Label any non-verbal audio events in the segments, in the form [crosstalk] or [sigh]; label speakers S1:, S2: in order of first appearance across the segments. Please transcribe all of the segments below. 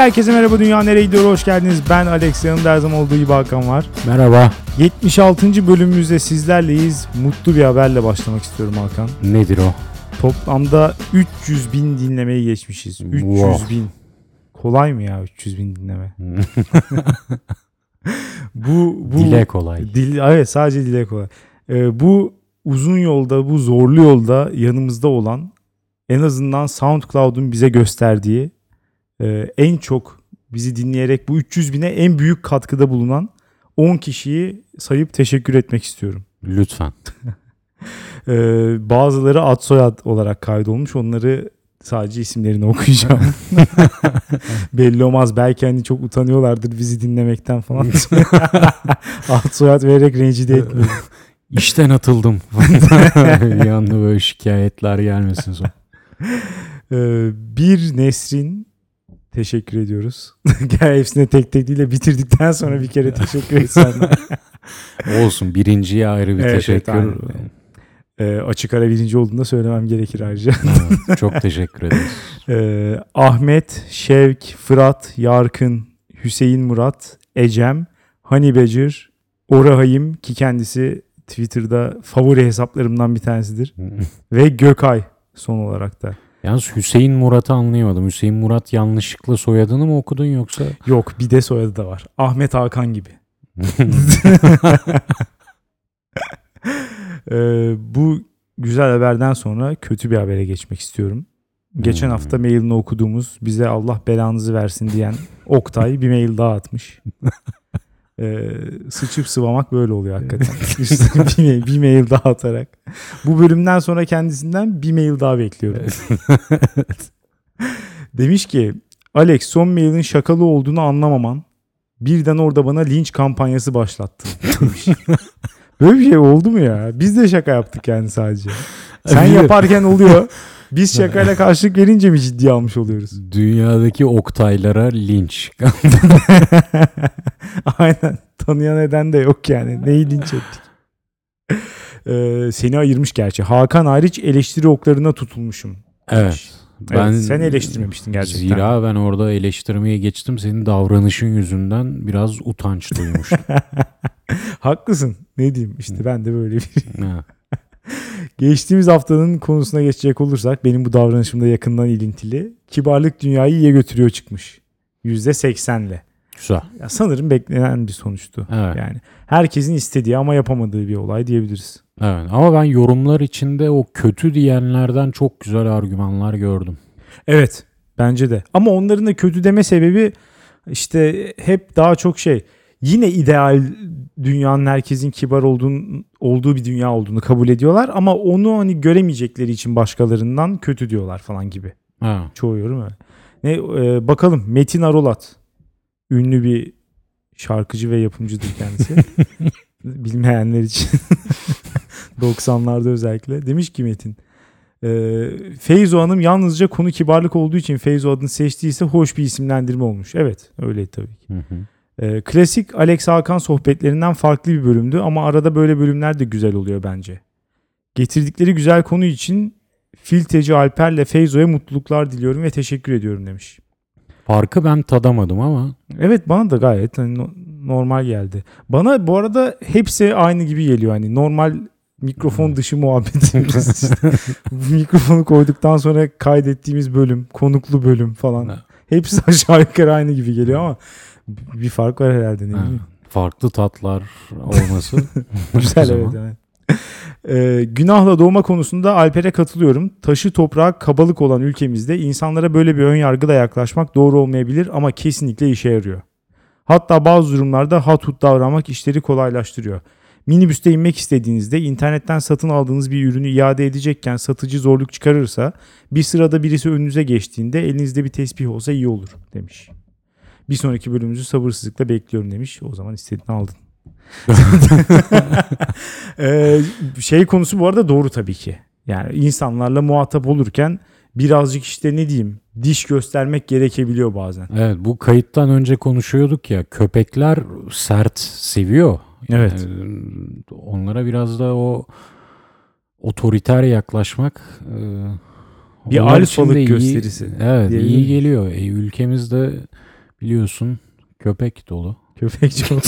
S1: herkese merhaba Dünya Nereye Gidiyor hoş geldiniz. Ben Alex yanımda her zaman olduğu gibi Hakan var.
S2: Merhaba.
S1: 76. bölümümüzde sizlerleyiz. Mutlu bir haberle başlamak istiyorum Hakan.
S2: Nedir o?
S1: Toplamda 300 bin dinlemeyi geçmişiz. 300
S2: Wow.
S1: bin. Kolay mı ya 300 bin dinleme? [laughs] bu, bu
S2: Dile kolay.
S1: Dil, evet sadece dile kolay. Ee, bu uzun yolda, bu zorlu yolda yanımızda olan en azından SoundCloud'un bize gösterdiği e, en çok bizi dinleyerek bu 300 bine en büyük katkıda bulunan 10 kişiyi sayıp teşekkür etmek istiyorum.
S2: Lütfen. [laughs]
S1: Ee, bazıları ad soyad olarak kaydolmuş. Onları sadece isimlerini okuyacağım. [laughs] [laughs] Belli olmaz. Belki hani çok utanıyorlardır bizi dinlemekten falan. ad soyad vererek rencide etmiyorum.
S2: İşten atıldım. bir anda böyle şikayetler gelmesin sonra.
S1: Ee, bir Nesrin teşekkür ediyoruz. [laughs] Gel hepsine tek tek değil de bitirdikten sonra bir kere teşekkür etsen. [laughs]
S2: Olsun birinciye ayrı bir
S1: Evet,
S2: teşekkür.
S1: evet, Ee, açık ara birinci olduğunda söylemem gerekir ayrıca.
S2: Evet, Çok teşekkür ederiz. [laughs]
S1: Ee, Ahmet, Şevk, Fırat, Yarkın, Hüseyin Murat, Ecem, Hani Becir, Orahayim ki kendisi Twitter'da favori hesaplarımdan bir tanesidir. Ve Gökay son olarak da.
S2: Yalnız Hüseyin Murat'ı anlayamadım. Hüseyin Murat yanlışlıkla soyadını mı okudun yoksa?
S1: Yok bir de soyadı da var. Ahmet Hakan gibi. [laughs] Ee, bu güzel haberden sonra kötü bir habere geçmek istiyorum. Geçen
S2: Hmm.
S1: hafta mailini okuduğumuz bize Allah belanızı versin diyen [laughs] Oktay bir mail daha atmış. [laughs] Ee, sıçıp sıvamak böyle oluyor hakikaten. [laughs] İşte bir, mail, bir mail daha atarak. Bu bölümden sonra kendisinden bir mail daha bekliyorum. [laughs] Demiş ki Alex son mailin şakalı olduğunu anlamaman birden orada bana linç kampanyası başlattı. [laughs] Böyle bir şey oldu mu ya? Biz de şaka yaptık yani sadece. Sen yaparken oluyor. Biz şakayla karşılık verince mi ciddiye almış oluyoruz? [laughs]
S2: Dünyadaki Oktaylara linç. [laughs]
S1: Aynen. Tanıyan eden de yok yani. Neyi linç ettik? Ee, seni ayırmış gerçi. Hakan hariç eleştiri oklarına tutulmuşum.
S2: evet.
S1: Ben sen eleştirmemiştin gerçekten.
S2: Zira ben orada eleştirmeye geçtim. Senin davranışın yüzünden biraz utanç duymuştum. [laughs]
S1: Haklısın. Ne diyeyim işte ben de böyle bir. Geçtiğimiz haftanın konusuna geçecek olursak benim bu davranışımda yakından ilintili. Kibarlık dünyayı iyiye götürüyor çıkmış. %80'le.
S2: Güzel.
S1: Ya sanırım beklenen bir sonuçtu.
S2: Evet.
S1: Yani herkesin istediği ama yapamadığı bir olay diyebiliriz.
S2: Evet ama ben yorumlar içinde o kötü diyenlerden çok güzel argümanlar gördüm.
S1: Evet bence de. Ama onların da kötü deme sebebi işte hep daha çok şey yine ideal dünyanın herkesin kibar olduğunu, olduğu bir dünya olduğunu kabul ediyorlar ama onu hani göremeyecekleri için başkalarından kötü diyorlar falan gibi.
S2: Ha.
S1: Çoğu yorum öyle. Ne e, bakalım Metin Arolat ünlü bir şarkıcı ve yapımcıdır kendisi. [laughs] Bilmeyenler için [laughs] 90'larda özellikle demiş ki Metin e, Feyzo Hanım yalnızca konu kibarlık olduğu için Feyzo adını seçtiyse hoş bir isimlendirme olmuş. Evet öyle tabii ki.
S2: Hı hı.
S1: E, klasik Alex Hakan sohbetlerinden farklı bir bölümdü ama arada böyle bölümler de güzel oluyor bence. Getirdikleri güzel konu için Filteci Alper'le Feyzo'ya mutluluklar diliyorum ve teşekkür ediyorum demiş.
S2: Farkı ben tadamadım ama
S1: Evet bana da gayet hani no- normal geldi. Bana bu arada hepsi aynı gibi geliyor hani normal mikrofon dışı muhabbetimiz. [laughs] Mikrofonu koyduktan sonra kaydettiğimiz bölüm, konuklu bölüm falan. Hepsi aşağı yukarı aynı gibi geliyor ama bir fark var herhalde ne bileyim.
S2: farklı tatlar olması [laughs]
S1: Güzel evet. evet. Ee, günahla doğma konusunda Alper'e katılıyorum. Taşı toprağı kabalık olan ülkemizde insanlara böyle bir ön yargıyla yaklaşmak doğru olmayabilir ama kesinlikle işe yarıyor. Hatta bazı durumlarda hat hut davranmak işleri kolaylaştırıyor. Minibüste inmek istediğinizde internetten satın aldığınız bir ürünü iade edecekken satıcı zorluk çıkarırsa bir sırada birisi önünüze geçtiğinde elinizde bir tesbih olsa iyi olur demiş. Bir sonraki bölümümüzü sabırsızlıkla bekliyorum demiş. O zaman istediğini aldın. [laughs] Ee, şey konusu bu arada doğru tabii ki. Yani insanlarla muhatap olurken birazcık işte ne diyeyim diş göstermek gerekebiliyor bazen.
S2: Evet bu kayıttan önce konuşuyorduk ya köpekler sert seviyor.
S1: Evet.
S2: Ee, onlara biraz da o otoriter yaklaşmak e,
S1: Bir alfalık gösterisi
S2: Evet iyi geliyor. E, ülkemizde biliyorsun köpek dolu. [laughs]
S1: Köpek çok.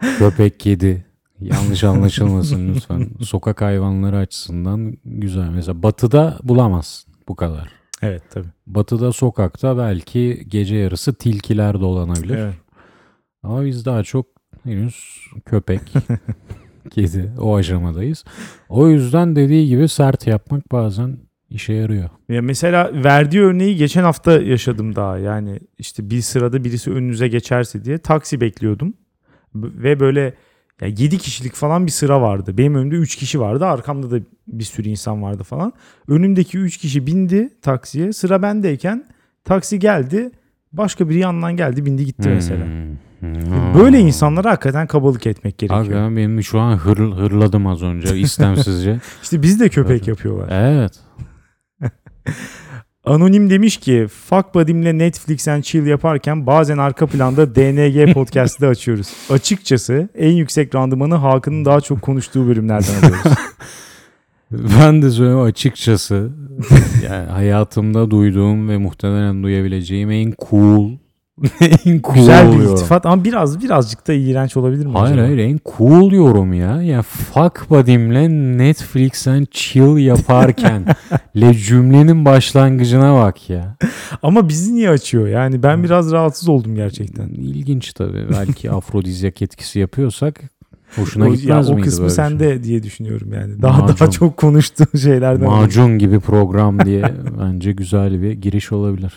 S1: [laughs]
S2: Köpek kedi. Yanlış anlaşılmasın lütfen. [laughs] Sokak hayvanları açısından güzel. Mesela batıda bulamazsın bu kadar.
S1: evet tabii.
S2: Batıda sokakta belki gece yarısı tilkiler dolanabilir.
S1: Evet.
S2: Ama biz daha çok henüz köpek, kedi o aşamadayız. O yüzden dediği gibi sert yapmak bazen işe yarıyor.
S1: Ya mesela verdiği örneği geçen hafta yaşadım daha. Yani işte bir sırada birisi önünüze geçerse diye taksi bekliyordum. Ve böyle ya 7 kişilik falan bir sıra vardı. Benim önümde 3 kişi vardı. Arkamda da bir sürü insan vardı falan. Önümdeki 3 kişi bindi taksiye. Sıra bendeyken taksi geldi. Başka biri yandan geldi bindi gitti mesela.
S2: Hmm.
S1: Böyle insanlara hakikaten kabalık etmek gerekiyor.
S2: Hakikaten benim şu an hır, hırladım az önce istemsizce. [laughs]
S1: İşte biz de köpek yapıyorlar.
S2: evet. [laughs]
S1: Anonim demiş ki Fuck Buddy'mle Netflix and Chill yaparken bazen arka planda DNG podcast'ı açıyoruz. Açıkçası en yüksek randımanı Hakan'ın daha çok konuştuğu bölümlerden alıyoruz. [laughs]
S2: Ben de söyleyeyim açıkçası yani hayatımda duyduğum ve muhtemelen duyabileceğim en cool [laughs] en cool
S1: Güzel bir
S2: yorum.
S1: iltifat ama biraz birazcık da iğrenç olabilir mi
S2: Hayır
S1: acaba?
S2: hayır en cool yorum ya. Ya fuck buddy'mle Netflix'ten chill yaparken [laughs] le cümlenin başlangıcına bak ya.
S1: Ama bizi niye açıyor? Yani ben biraz rahatsız oldum gerçekten.
S2: İlginç tabii. Belki [laughs] afrodizyak etkisi yapıyorsak hoşuna
S1: o, ya,
S2: gitmez
S1: o kısmı
S2: bir şey?
S1: sende diye düşünüyorum yani. Daha
S2: Macun.
S1: daha çok konuştuğun şeylerden.
S2: Macun gibi program diye bence güzel bir giriş olabilir.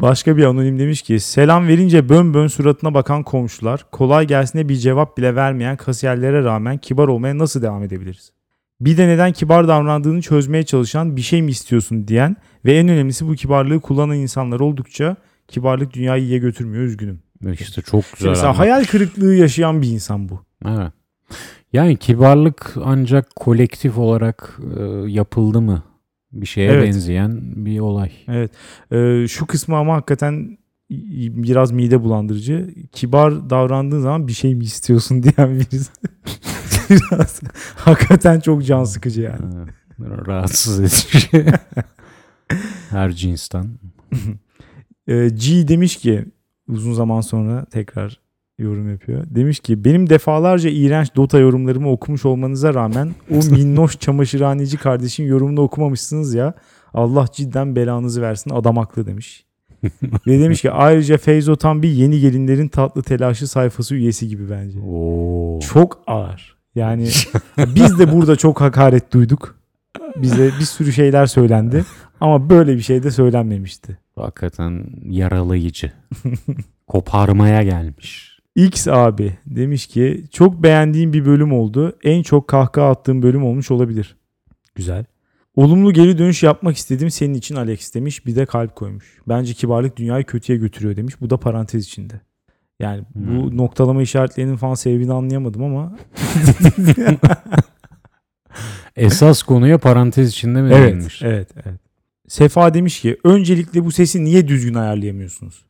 S1: Başka bir anonim demiş ki selam verince bön bön suratına bakan komşular kolay gelsine bir cevap bile vermeyen kasiyerlere rağmen kibar olmaya nasıl devam edebiliriz? Bir de neden kibar davrandığını çözmeye çalışan bir şey mi istiyorsun diyen ve en önemlisi bu kibarlığı kullanan insanlar oldukça kibarlık dünyayı iyiye götürmüyor üzgünüm.
S2: İşte çok güzel.
S1: Mesela
S2: anlatmış.
S1: hayal kırıklığı yaşayan bir insan bu.
S2: Evet. Yani kibarlık ancak kolektif olarak e, yapıldı mı bir şeye
S1: Evet.
S2: benzeyen bir olay.
S1: Evet. Ee, şu kısmı ama hakikaten biraz mide bulandırıcı. Kibar davrandığın zaman bir şey mi istiyorsun [laughs] diyen birisi. [laughs] biraz hakikaten çok can sıkıcı yani.
S2: Rahatsız edici. [laughs] Her cinsten.
S1: Ee, G demiş ki uzun zaman sonra tekrar yorum yapıyor. Demiş ki benim defalarca iğrenç Dota yorumlarımı okumuş olmanıza rağmen o [laughs] minnoş çamaşırhaneci kardeşin yorumunu okumamışsınız ya. Allah cidden belanızı versin adam haklı demiş. Ve demiş ki ayrıca Feyzo tam bir yeni gelinlerin tatlı telaşı sayfası üyesi gibi bence.
S2: Oo.
S1: Çok ağır. Yani biz de burada çok hakaret duyduk. Bize bir sürü şeyler söylendi. Ama böyle bir şey de söylenmemişti.
S2: Hakikaten yaralayıcı. Koparmaya gelmiş.
S1: X abi demiş ki çok beğendiğim bir bölüm oldu. En çok kahkaha attığım bölüm olmuş olabilir. Güzel. Olumlu geri dönüş yapmak istedim senin için Alex demiş. Bir de kalp koymuş. Bence kibarlık dünyayı kötüye götürüyor demiş. Bu da parantez içinde. Yani bu
S2: Hmm.
S1: noktalama işaretlerinin falan sebebini anlayamadım ama [laughs]
S2: Esas konuya parantez içinde mi
S1: evet,
S2: değinmiş?
S1: evet, evet. Sefa demiş ki öncelikle bu sesi niye düzgün ayarlayamıyorsunuz?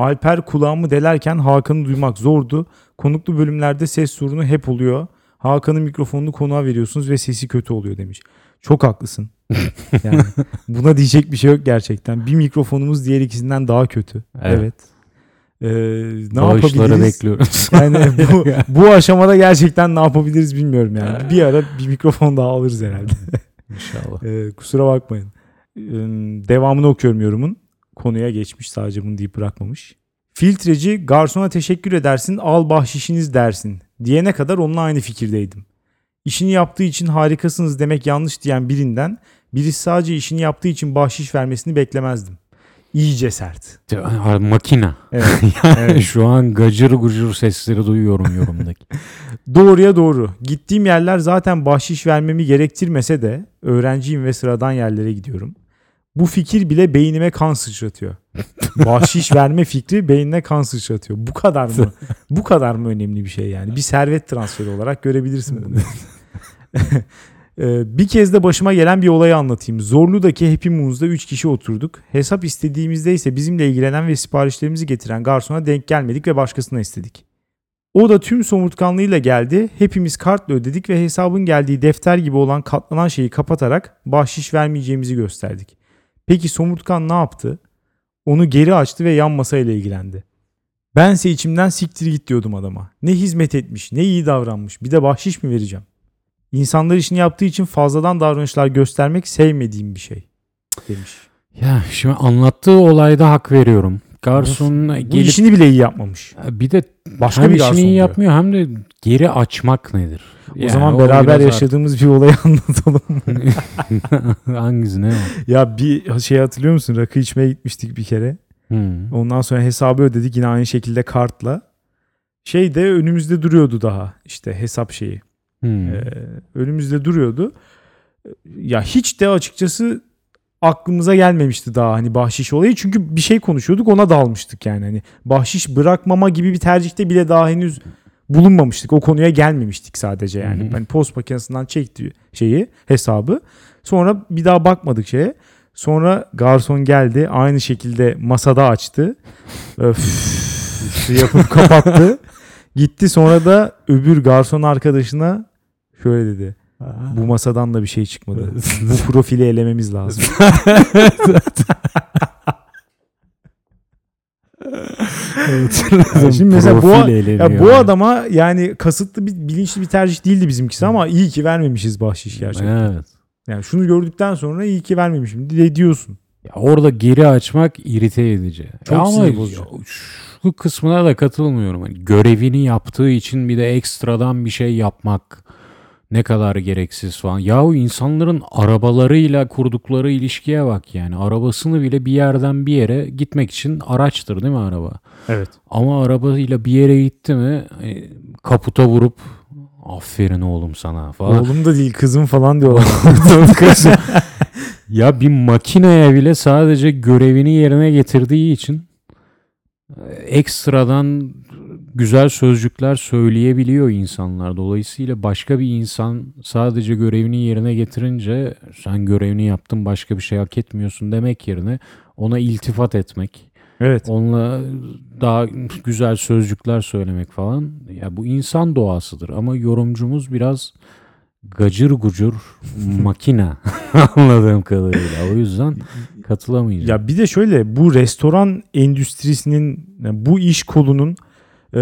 S1: Alper kulağımı delerken Hakan'ı duymak zordu. Konuklu bölümlerde ses sorunu hep oluyor. Hakan'ın mikrofonunu konuğa veriyorsunuz ve sesi kötü oluyor demiş. Çok haklısın. [laughs] Yani buna diyecek bir şey yok gerçekten. Bir mikrofonumuz diğer ikisinden daha kötü. Evet.
S2: Evet.
S1: Ee, ne
S2: Bağışları
S1: yapabiliriz?
S2: bekliyoruz. [laughs]
S1: Yani bu, [laughs] bu aşamada gerçekten ne yapabiliriz bilmiyorum yani. Bir ara bir mikrofon daha alırız herhalde.
S2: İnşallah.
S1: Ee, kusura bakmayın. Ee, devamını okuyorum yorumun. Konuya geçmiş sadece bunu deyip bırakmamış. Filtreci garsona teşekkür edersin al bahşişiniz dersin diyene kadar onunla aynı fikirdeydim. İşini yaptığı için harikasınız demek yanlış diyen birinden birisi sadece işini yaptığı için bahşiş vermesini beklemezdim. İyice sert.
S2: Makina.
S1: Evet. [laughs]
S2: Yani
S1: Evet.
S2: şu an gacır gucur sesleri duyuyorum yorumdaki. [laughs]
S1: Doğruya doğru. Gittiğim yerler zaten bahşiş vermemi gerektirmese de öğrenciyim ve sıradan yerlere gidiyorum. Bu fikir bile beynime kan sıçratıyor. [laughs] Bahşiş verme fikri beynine kan sıçratıyor. Bu kadar mı? [laughs] Bu kadar mı önemli bir şey yani? Bir servet transferi olarak görebilirsin bunu. [laughs] Ee, bir kez de başıma gelen bir olayı anlatayım. Zorlu'daki Happy Moons'da 3 kişi oturduk. Hesap istediğimizde ise bizimle ilgilenen ve siparişlerimizi getiren garsona denk gelmedik ve başkasına istedik. O da tüm somurtkanlığıyla geldi. Hepimiz kartla ödedik ve hesabın geldiği defter gibi olan katlanan şeyi kapatarak bahşiş vermeyeceğimizi gösterdik. Peki somurtkan ne yaptı? onu geri açtı ve yan masayla ilgilendi. Bense içimden siktir git diyordum adama. Ne hizmet etmiş, ne iyi davranmış. Bir de bahşiş mi vereceğim? İnsanlar işini yaptığı için fazladan davranışlar göstermek sevmediğim bir şey demiş.
S2: Ya şimdi anlattığı olayda hak veriyorum. Garson
S1: Bu
S2: gelip
S1: işini bile iyi yapmamış.
S2: bir de
S1: Başka
S2: hem
S1: bir
S2: işini iyi yapmıyor hem de geri açmak nedir?
S1: O
S2: Yani
S1: zaman beraber yaşadığımız bir olayı [laughs] anlatalım.
S2: artık- [laughs] Hangisi ne?
S1: ya bir şey hatırlıyor musun? Rakı içmeye gitmiştik bir kere.
S2: Hmm.
S1: Ondan sonra hesabı ödedik yine aynı şekilde kartla. Şey de önümüzde duruyordu daha işte hesap şeyi.
S2: Hmm.
S1: Ee, önümüzde duruyordu. Ya hiç de açıkçası aklımıza gelmemişti daha hani bahşiş olayı. Çünkü bir şey konuşuyorduk ona dalmıştık yani. Hani bahşiş bırakmama gibi bir tercihte bile daha henüz bulunmamıştık. O konuya gelmemiştik sadece yani.
S2: Hı hı.
S1: Hani post makinesinden çekti şeyi hesabı. Sonra bir daha bakmadık şeye. Sonra garson geldi. Aynı şekilde masada açtı. Öf, [laughs] yapıp kapattı. Gitti sonra da öbür garson arkadaşına şöyle dedi. Bu masadan da bir şey çıkmadı. Bu profili elememiz lazım. [laughs] [laughs] Ya şimdi mesela bu, ya bu adama yani kasıtlı bir bilinçli bir tercih değildi bizimkisi ama iyi ki vermemişiz bahşiş gerçekten.
S2: Evet.
S1: Yani şunu gördükten sonra iyi ki vermemişim diye diyorsun.
S2: Ya orada geri açmak irite edici.
S1: Çok
S2: Ya ama
S1: bozucu.
S2: şu kısmına da katılmıyorum. Hani görevini yaptığı için bir de ekstradan bir şey yapmak ne kadar gereksiz falan. Yahu insanların arabalarıyla kurdukları ilişkiye bak yani. Arabasını bile bir yerden bir yere gitmek için araçtır değil mi araba?
S1: Evet.
S2: Ama arabayla bir yere gitti mi e, kaputa vurup aferin oğlum sana falan.
S1: Oğlum da değil kızım falan diyorlar. [laughs]
S2: Ya bir makineye bile sadece görevini yerine getirdiği için e, ekstradan güzel sözcükler söyleyebiliyor insanlar. Dolayısıyla başka bir insan sadece görevini yerine getirince sen görevini yaptın başka bir şey hak etmiyorsun demek yerine ona iltifat etmek,
S1: evet.
S2: onunla daha güzel sözcükler söylemek falan ya bu insan doğasıdır ama yorumcumuz biraz gacır gucur [laughs] makina [laughs] anladığım kadarıyla. O yüzden katılamayacağım.
S1: Ya bir de şöyle bu restoran endüstrisinin yani bu iş kolunun e,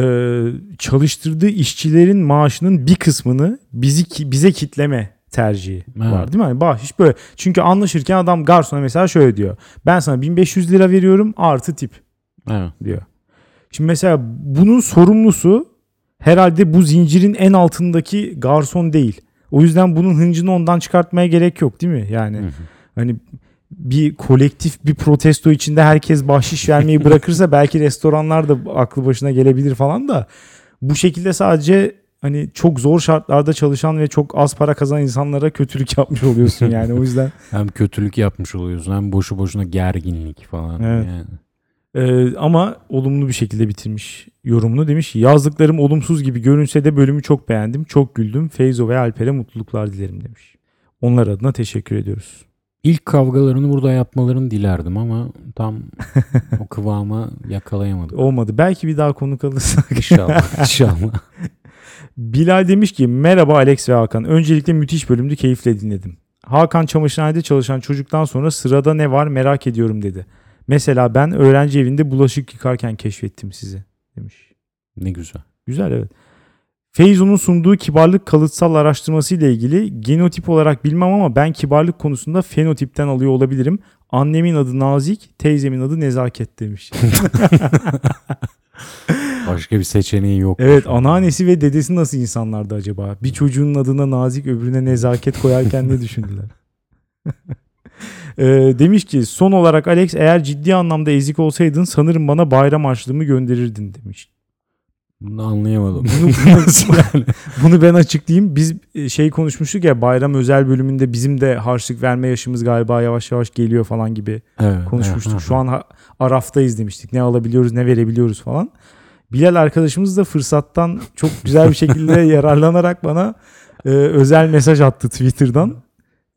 S1: çalıştırdığı işçilerin maaşının bir kısmını bizi bize kitleme tercihi
S2: Evet.
S1: var değil mi? Hani bahşiş böyle. Çünkü anlaşırken adam garsona mesela şöyle diyor. Ben sana 1500 lira veriyorum artı tip
S2: Evet.
S1: diyor. Şimdi mesela bunun sorumlusu herhalde bu zincirin en altındaki garson değil. O yüzden bunun hıncını ondan çıkartmaya gerek yok değil mi? Yani
S2: Hı hı.
S1: hani bir kolektif bir protesto içinde herkes bahşiş vermeyi bırakırsa [laughs] belki restoranlar da aklı başına gelebilir falan da bu şekilde sadece hani çok zor şartlarda çalışan ve çok az para kazanan insanlara kötülük yapmış oluyorsun yani o yüzden [laughs]
S2: Hem kötülük yapmış oluyorsun hem boşu boşuna gerginlik falan.
S1: Evet.
S2: Yani.
S1: Ee, ama olumlu bir şekilde bitirmiş yorumunu demiş yazdıklarım olumsuz gibi görünse de bölümü çok beğendim çok güldüm Feyzo ve Alper'e mutluluklar dilerim demiş. Onlar adına teşekkür ediyoruz.
S2: İlk kavgalarını burada yapmalarını dilerdim ama tam [laughs] o kıvama yakalayamadım.
S1: Olmadı belki bir daha konuk alırsak.
S2: İnşallah. [laughs] İnşallah.
S1: Bilal demiş ki merhaba Alex ve Hakan. Öncelikle müthiş bölümdü keyifle dinledim. Hakan çamaşırhanede çalışan çocuktan sonra sırada ne var merak ediyorum dedi. Mesela ben öğrenci evinde bulaşık yıkarken keşfettim sizi demiş.
S2: Ne güzel.
S1: Güzel evet. Feyzo'nun sunduğu kibarlık kalıtsal araştırması ile ilgili genotip olarak bilmem ama ben kibarlık konusunda fenotipten alıyor olabilirim. Annemin adı Nazik, teyzemin adı Nezaket demiş. [laughs]
S2: Başka bir seçeneği yok.
S1: Evet anneannesi ve dedesi nasıl insanlardı acaba? Bir çocuğun adına nazik öbürüne nezaket koyarken ne düşündüler? [laughs] Ee, demiş ki son olarak Alex eğer ciddi anlamda ezik olsaydın sanırım bana bayram harçlığımı gönderirdin demiş.
S2: Bunu anlayamadım.
S1: Bunu, bunu, [laughs] bunu ben açıklayayım. Biz e, şey konuşmuştuk ya bayram özel bölümünde bizim de harçlık verme yaşımız galiba yavaş yavaş geliyor falan gibi
S2: Evet.
S1: konuşmuştuk. Şu an araftayız demiştik. Ne alabiliyoruz ne verebiliyoruz falan. Bilal arkadaşımız da fırsattan çok güzel bir şekilde [laughs] yararlanarak bana e, özel mesaj attı Twitter'dan.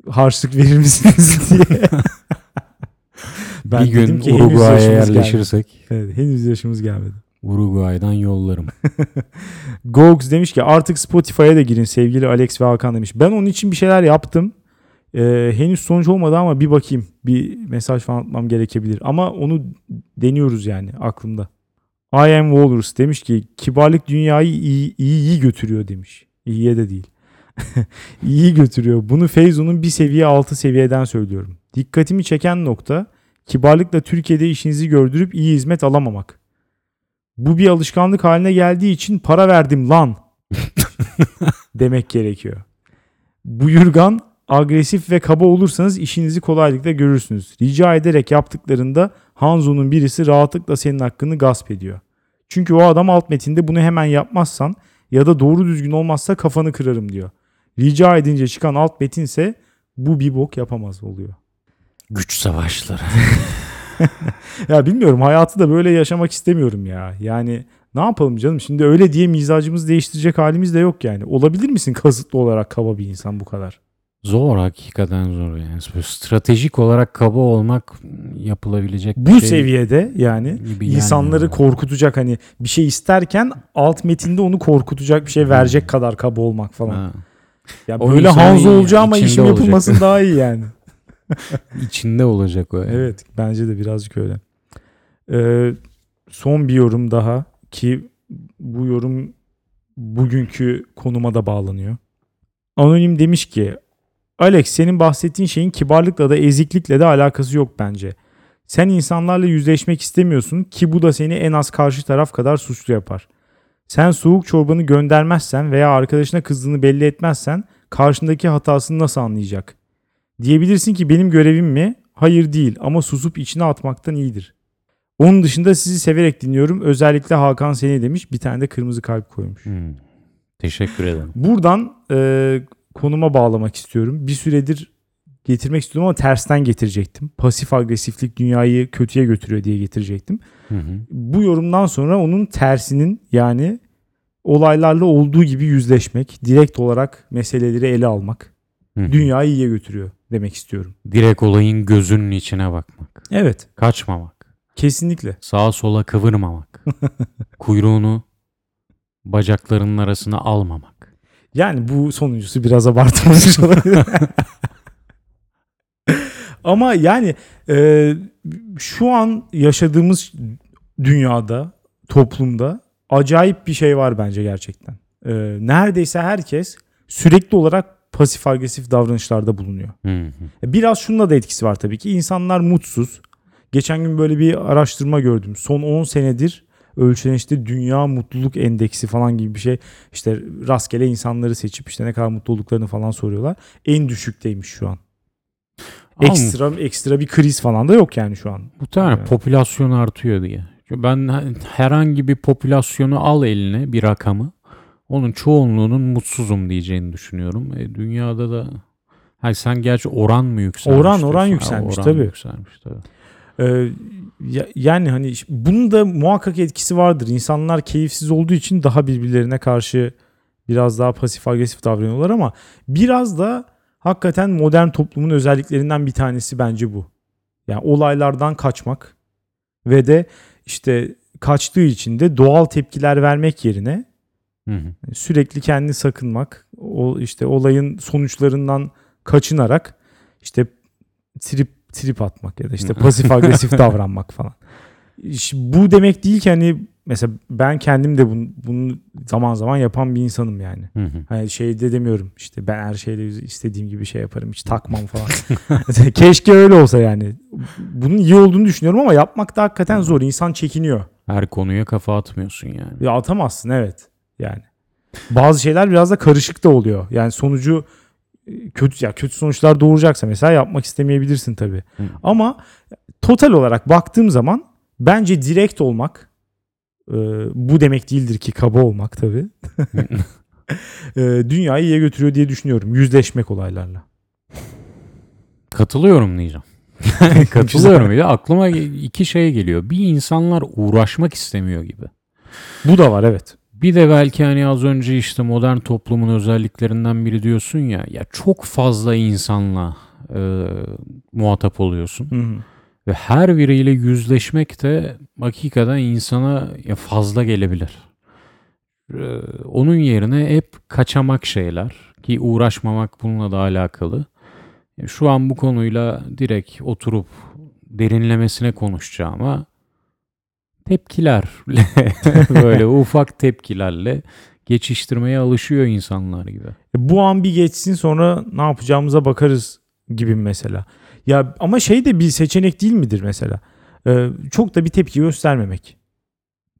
S1: Harçlık verir misiniz [laughs] diye.
S2: bir gün Uruguay'a yerleşirsek
S1: gelmedi. Evet, henüz yaşımız gelmedi.
S2: Uruguay'dan yollarım. [laughs]
S1: Gogs demiş ki artık Spotify'a da girin sevgili Alex ve Hakan demiş. Ben onun için bir şeyler yaptım. Ee, henüz sonuç olmadı ama bir bakayım. Bir mesaj falan atmam gerekebilir. Ama onu deniyoruz yani aklımda. I am Walrus demiş ki kibarlık dünyayı iyi iyi, iyi götürüyor demiş. İyiye de değil. [laughs] iyi götürüyor. Bunu Feyzo'nun bir seviye altı seviyeden söylüyorum. Dikkatimi çeken nokta kibarlıkla Türkiye'de işinizi gördürüp iyi hizmet alamamak. Bu bir alışkanlık haline geldiği için para verdim lan [laughs] demek gerekiyor. Buyurgan, agresif ve kaba olursanız işinizi kolaylıkla görürsünüz. Rica ederek yaptıklarında Hanzo'nun birisi rahatlıkla senin hakkını gasp ediyor. Çünkü o adam alt metinde bunu hemen yapmazsan ya da doğru düzgün olmazsa kafanı kırarım diyor. Rica edince çıkan alt metinse bu bir bok yapamaz oluyor.
S2: Güç savaşları. [laughs] [laughs]
S1: Ya bilmiyorum hayatı da böyle yaşamak istemiyorum ya. Yani ne yapalım canım şimdi öyle diye mizacımızı değiştirecek halimiz de yok yani. Olabilir misin kasıtlı olarak kaba bir insan bu kadar?
S2: Zor hakikaten zor yani. Böyle stratejik olarak kaba olmak yapılabilecek bir
S1: Bu
S2: şey
S1: seviyede yani insanları
S2: gelmiyor.
S1: korkutacak hani bir şey isterken alt metinde onu korkutacak bir şey verecek kadar kaba olmak falan.
S2: Ha.
S1: Ya
S2: O
S1: böyle Hanzo
S2: iyi,
S1: olacağı ama işim
S2: olacak.
S1: yapılmasın daha iyi yani. [laughs]
S2: İçinde olacak o.
S1: Evet bence de birazcık öyle. Ee, son bir yorum daha ki bu yorum bugünkü konuma da bağlanıyor. Anonim demiş ki Alex senin bahsettiğin şeyin kibarlıkla da eziklikle de alakası yok bence. Sen insanlarla yüzleşmek istemiyorsun ki bu da seni en az karşı taraf kadar suçlu yapar. Sen soğuk çorbanı göndermezsen veya arkadaşına kızdığını belli etmezsen karşındaki hatasını nasıl anlayacak? Diyebilirsin ki benim görevim mi? Hayır değil ama susup içine atmaktan iyidir. Onun dışında sizi severek dinliyorum. Özellikle Hakan seni demiş. Bir tane de kırmızı kalp koymuş.
S2: Hmm. Teşekkür ederim.
S1: Buradan e, konuma bağlamak istiyorum. Bir süredir getirmek istiyordum ama tersten getirecektim. Pasif agresiflik dünyayı kötüye götürüyor diye getirecektim.
S2: Hı hı.
S1: Bu yorumdan sonra onun tersinin yani olaylarla olduğu gibi yüzleşmek, direkt olarak meseleleri ele almak
S2: Hı hı.
S1: dünyayı iyiye götürüyor demek istiyorum.
S2: Direkt olayın gözünün içine bakmak.
S1: Evet,
S2: Kaçmamak.
S1: kesinlikle.
S2: Sağa sola kıvırmamak. [laughs] Kuyruğunu bacaklarının arasına almamak.
S1: Yani bu sonuncusu biraz abartılmış olabilir. [laughs] Ama yani e, şu an yaşadığımız dünyada, toplumda acayip bir şey var bence gerçekten. E, neredeyse herkes sürekli olarak pasif agresif davranışlarda bulunuyor.
S2: Hı hı.
S1: Biraz şununla da etkisi var tabii ki. İnsanlar mutsuz. Geçen gün böyle bir araştırma gördüm. Son 10 senedir ölçülen işte dünya mutluluk endeksi falan gibi bir şey. İşte rastgele insanları seçip işte ne kadar mutlu olduklarını falan soruyorlar. En düşükteymiş şu an.
S2: Ama
S1: Ekstra ekstra bir kriz falan da yok yani şu an.
S2: Muhtemelen
S1: Evet.
S2: popülasyon artıyor diye. Ben he- herhangi bir popülasyonu al eline bir rakamı. Onun çoğunluğunun mutsuzum diyeceğini düşünüyorum. E, dünyada da Hayır sen gerçi oran mı yükselmiş?
S1: Oran- oran yükselmiş,
S2: oran
S1: tabii.
S2: Yükselmiş tabii.
S1: Ee, ya- yani hani bunun da muhakkak etkisi vardır. İnsanlar keyifsiz olduğu için daha birbirlerine karşı biraz daha pasif agresif davranıyorlar ama biraz da hakikaten modern toplumun özelliklerinden bir tanesi bence bu. Yani olaylardan kaçmak ve de işte kaçtığı için de doğal tepkiler vermek yerine
S2: Hı hı.
S1: sürekli kendini sakınmak, o işte olayın sonuçlarından kaçınarak işte trip trip atmak ya da işte pasif [laughs] agresif davranmak falan. İş- Bu demek değil ki hani mesela ben kendim de bunu, bunu zaman zaman yapan bir insanım yani.
S2: Hı hı.
S1: Hani şey de demiyorum işte ben her şeyle istediğim gibi şey yaparım hiç takmam falan. [laughs] [laughs] Keşke öyle olsa yani. Bunun iyi olduğunu düşünüyorum ama yapmak da hakikaten zor. İnsan çekiniyor.
S2: Her konuya kafa atmıyorsun yani.
S1: Ya atamazsın evet. Yani. Bazı şeyler biraz da karışık da oluyor. Yani sonucu e, kötü ya kötü sonuçlar doğuracaksa mesela yapmak istemeyebilirsin tabii.
S2: Hı.
S1: Ama total olarak baktığım zaman bence direkt olmak e, bu demek değildir ki kaba olmak tabii. [laughs] e, dünyayı iyiye götürüyor diye düşünüyorum. Yüzleşmek olaylarla.
S2: Katılıyorum diyeceğim. [laughs] [laughs] Katılıyorum. De aklıma iki şey geliyor. Bir insanlar uğraşmak istemiyor gibi.
S1: Bu da var evet.
S2: Bir de belki hani az önce işte modern toplumun özelliklerinden biri diyorsun ya. Ya çok fazla insanla e, muhatap oluyorsun.
S1: Hı hı.
S2: Ve her biriyle yüzleşmek de hakikaten insana ya fazla gelebilir. Ee, onun yerine hep kaçamak şeyler ki uğraşmamak bununla da alakalı. Şu an bu konuyla direkt oturup derinlemesine konuşacağıma tepkilerle [laughs] böyle ufak tepkilerle geçiştirmeye alışıyor insanlar gibi.
S1: E, Bu an bir geçsin sonra ne yapacağımıza bakarız gibi mesela. Ya ama şey de bir seçenek değil midir mesela? Ee, çok da bir tepki göstermemek.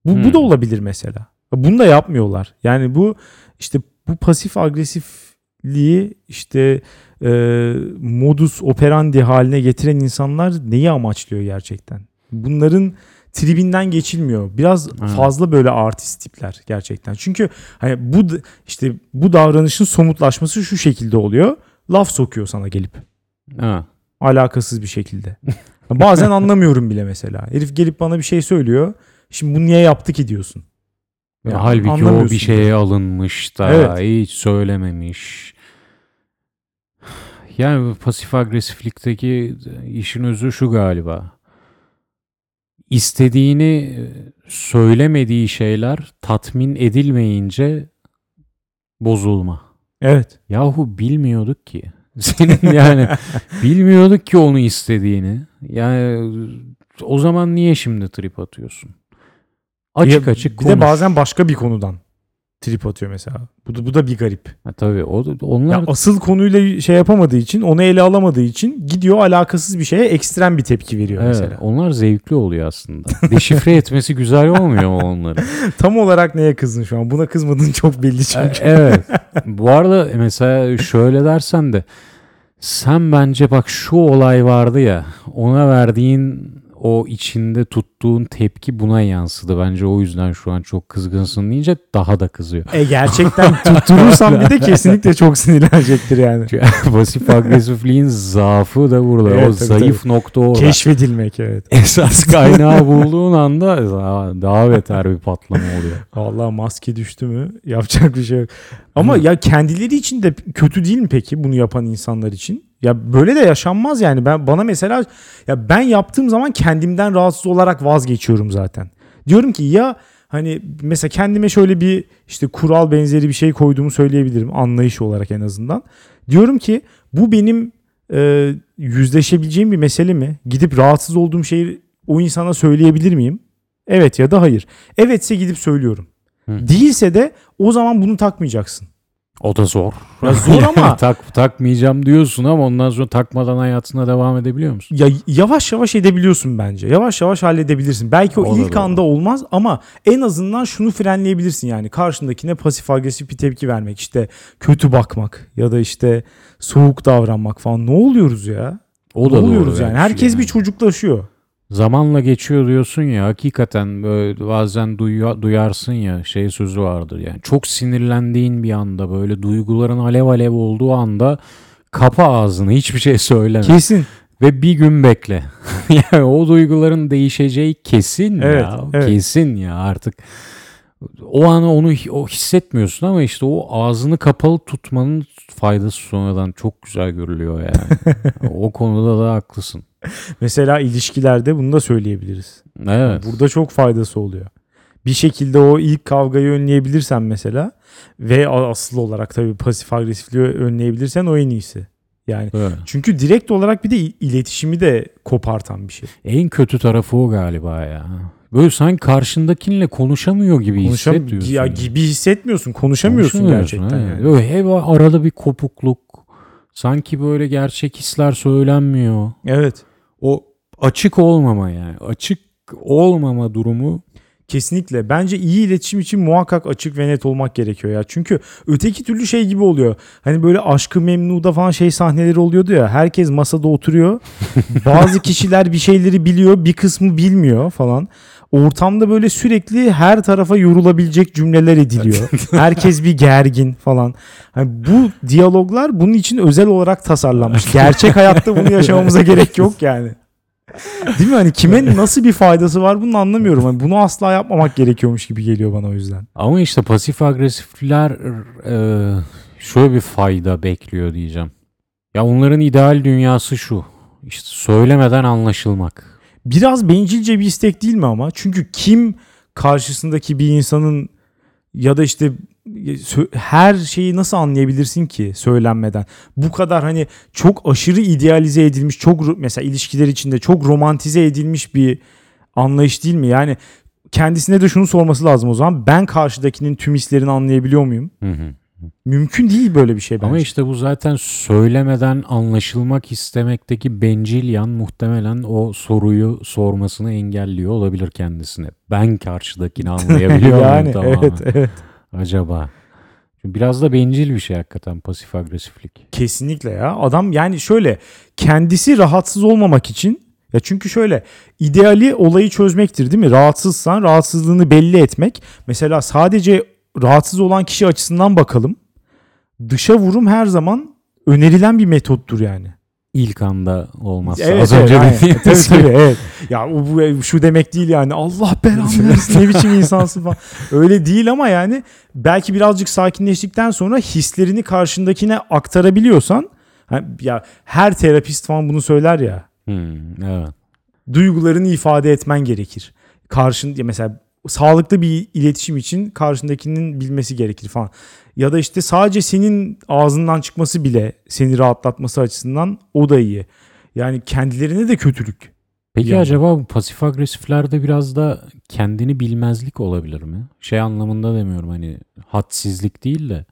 S1: Bu, bu
S2: Hmm.
S1: da olabilir mesela. Bunu da yapmıyorlar. Yani bu işte bu pasif agresifliği işte e, modus operandi haline getiren insanlar neyi amaçlıyor gerçekten? Bunların tribinden geçilmiyor. Biraz
S2: Evet.
S1: fazla böyle artist tipler gerçekten. Çünkü hani bu işte bu davranışın somutlaşması şu şekilde oluyor. Laf sokuyor sana gelip
S2: Ha.
S1: alakasız bir şekilde. [laughs] Bazen anlamıyorum bile mesela. Herif gelip bana bir şey söylüyor. Şimdi bunu niye yaptı ki diyorsun.
S2: Ya
S1: Yani
S2: halbuki o bir şeye alınmış da
S1: Evet.
S2: hiç söylememiş. [sighs] Yani pasif agresiflikteki işin özü şu galiba. İstediğini e, söylemediği şeyler tatmin edilmeyince bozulma.
S1: Evet.
S2: Yahu bilmiyorduk ki. [laughs] Senin yani bilmiyorduk ki onu istediğini. Yani o zaman niye şimdi trip atıyorsun? Açık
S1: Ya
S2: açık
S1: Bir
S2: konuş.
S1: de bazen başka bir konudan trip atıyor mesela. Bu da, bu da bir garip.
S2: Ha, tabii o, onlar
S1: Ya asıl konuyla şey yapamadığı için, onu ele alamadığı için gidiyor alakasız bir şeye ekstrem bir tepki veriyor
S2: Evet,
S1: mesela.
S2: onlar zevkli oluyor aslında. Deşifre [laughs] etmesi güzel olmuyor mu onları? [laughs]
S1: Tam olarak neye kızdın şu an? Buna kızmadığın çok belli
S2: E,
S1: çünkü.
S2: evet. [laughs] Bu arada mesela şöyle dersen de sen bence bak şu olay vardı ya ona verdiğin o içinde tuttuğun tepki buna yansıdı. Bence o yüzden şu an çok kızgınsın deyince daha da kızıyor.
S1: E gerçekten tutturursam bir de kesinlikle çok sinirlenecektir yani. [laughs]
S2: Pasif agresifliğin zaafı da burada.
S1: Evet,
S2: o
S1: tabii,
S2: zayıf nokta orada.
S1: Keşfedilmek evet.
S2: Esas kaynağı bulduğun anda daha, daha beter bir patlama oluyor.
S1: Allah maske düştü mü yapacak bir şey yok. Ama ya kendileri için de kötü değil mi peki bunu yapan insanlar için? Ya böyle de yaşanmaz yani. Ben bana mesela ya ben yaptığım zaman kendimden rahatsız olarak vazgeçiyorum zaten. Diyorum ki ya hani mesela kendime şöyle bir işte kural benzeri bir şey koyduğumu söyleyebilirim anlayış olarak en azından. Diyorum ki bu benim e, yüzleşebileceğim bir mesele mi? Gidip rahatsız olduğum şeyi o insana söyleyebilir miyim? Evet ya da hayır. Evetse gidip söylüyorum.
S2: Hı.
S1: Değilse de o zaman bunu takmayacaksın.
S2: O da zor.
S1: Ya zor ama [laughs]
S2: tak takmayacağım diyorsun ama ondan sonra takmadan hayatına devam edebiliyor musun?
S1: ya yavaş yavaş edebiliyorsun bence. Yavaş yavaş halledebilirsin. Belki o,
S2: O
S1: ilk
S2: doğru.
S1: anda olmaz ama en azından şunu frenleyebilirsin yani. Karşındakine pasif agresif bir tepki vermek, işte kötü bakmak ya da işte soğuk davranmak falan. Ne oluyoruz ya?
S2: O
S1: ne
S2: da
S1: oluyoruz
S2: doğru
S1: yani. Herkes
S2: yani.
S1: bir çocuklaşıyor.
S2: Zamanla geçiyor diyorsun ya hakikaten böyle bazen duya- duyarsın ya şey sözü vardır yani çok sinirlendiğin bir anda böyle duyguların alev alev olduğu anda kapa ağzını hiçbir şey söyleme
S1: Kesin.
S2: ve bir gün bekle. [laughs] yani o duyguların değişeceği kesin
S1: Evet,
S2: ya
S1: evet.
S2: kesin ya artık o an onu o hissetmiyorsun ama işte o ağzını kapalı tutmanın faydası sonradan çok güzel görülüyor yani. [laughs] o konuda da haklısın. [laughs]
S1: Mesela ilişkilerde bunu da söyleyebiliriz.
S2: Evet.
S1: Burada çok faydası oluyor. Bir şekilde o ilk kavgayı önleyebilirsen mesela ve asıl olarak tabii pasif agresifliği önleyebilirsen o en iyisi. Yani
S2: evet.
S1: çünkü direkt olarak bir de il- iletişimi de kopartan bir şey.
S2: En kötü tarafı o galiba ya. Böyle sanki karşındakinle konuşamıyor gibi
S1: Konuşam
S2: hissediyorsun.
S1: ya gibi hissetmiyorsun, konuşamıyorsun,
S2: Konuşamıyorsun,
S1: gerçekten
S2: evet.
S1: yani.
S2: Böyle hep arada bir kopukluk. Sanki böyle gerçek hisler söylenmiyor.
S1: Evet.
S2: O açık olmama yani. Açık olmama durumu
S1: Kesinlikle. Bence iyi iletişim için muhakkak açık ve net olmak gerekiyor ya. Çünkü öteki türlü şey gibi oluyor. Hani böyle aşkı memnuda falan şey sahneleri oluyordu ya. Herkes masada oturuyor. [laughs] Bazı kişiler bir şeyleri biliyor, bir kısmı bilmiyor falan. Ortamda böyle sürekli her tarafa yorulabilecek cümleler ediliyor. [laughs] Herkes bir gergin falan. Hani bu diyaloglar bunun için özel olarak tasarlanmış. Gerçek hayatta bunu yaşamamıza gerek yok yani. Değil mi? Hani kime nasıl bir faydası var bunu anlamıyorum. Hani bunu asla yapmamak gerekiyormuş gibi geliyor bana o yüzden.
S2: ama işte pasif agresifler e, şöyle bir fayda bekliyor diyeceğim. Ya onların ideal dünyası şu. İşte söylemeden anlaşılmak.
S1: Biraz bencilce bir istek değil mi ama? Çünkü kim karşısındaki bir insanın ya da işte sö- her şeyi nasıl anlayabilirsin ki söylenmeden? Bu kadar hani çok aşırı idealize edilmiş, çok mesela ilişkiler içinde çok romantize edilmiş bir anlayış değil mi? Yani kendisine de şunu sorması lazım o zaman. Ben karşıdakinin tüm hislerini anlayabiliyor muyum?
S2: Hı hı.
S1: Mümkün değil böyle bir şey bence.
S2: Ama işte bu zaten söylemeden anlaşılmak istemekteki bencil yan muhtemelen o soruyu sormasını engelliyor olabilir kendisine. Ben karşıdakini [laughs] anlayabiliyor
S1: yani
S2: tamamen?
S1: evet evet.
S2: Acaba? Biraz da bencil bir şey hakikaten pasif agresiflik.
S1: Kesinlikle ya. Adam yani şöyle kendisi rahatsız olmamak için ya çünkü şöyle ideali olayı çözmektir değil mi? Rahatsızsan rahatsızlığını belli etmek. Mesela sadece rahatsız olan kişi açısından bakalım. Dışa vurum her zaman önerilen bir metottur yani.
S2: İlk anda olmazsa.
S1: Evet,
S2: Az
S1: evet,
S2: önce
S1: aynen.
S2: dediğim
S1: Tabii, tabii, [laughs] evet. Ya bu şu demek değil yani Allah belanı versin ne biçim insansın falan. Öyle değil ama yani belki birazcık sakinleştikten sonra hislerini karşındakine aktarabiliyorsan ya her terapist falan bunu söyler ya.
S2: Hmm, evet.
S1: Duygularını ifade etmen gerekir. Karşın ya mesela sağlıklı bir iletişim için karşındakinin bilmesi gerekir falan. Ya da işte sadece senin ağzından çıkması bile seni rahatlatması açısından o da iyi. Yani kendilerine de kötülük.
S2: Peki
S1: Yani.
S2: acaba bu pasif agresiflerde biraz da kendini bilmezlik olabilir mi? Şey anlamında demiyorum hani hadsizlik değil de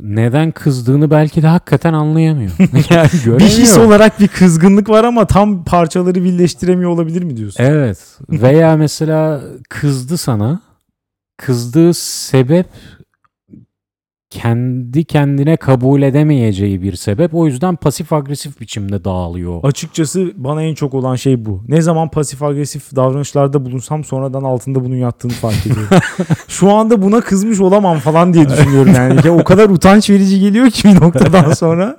S2: neden kızdığını belki de hakikaten anlayamıyor. [laughs] yani.
S1: Bir his olarak bir kızgınlık var ama tam parçaları birleştiremiyor olabilir mi diyorsun?
S2: Evet. [laughs] Veya mesela kızdı sana. Kızdığı sebep kendi kendine kabul edemeyeceği bir sebep. O yüzden pasif agresif biçimde dağılıyor.
S1: Açıkçası bana en çok olan şey bu. Ne zaman pasif agresif davranışlarda bulunsam sonradan altında bunun yattığını fark ediyorum. [laughs] Şu anda buna kızmış olamam falan diye düşünüyorum yani. Ya o kadar utanç verici geliyor ki bir noktadan sonra.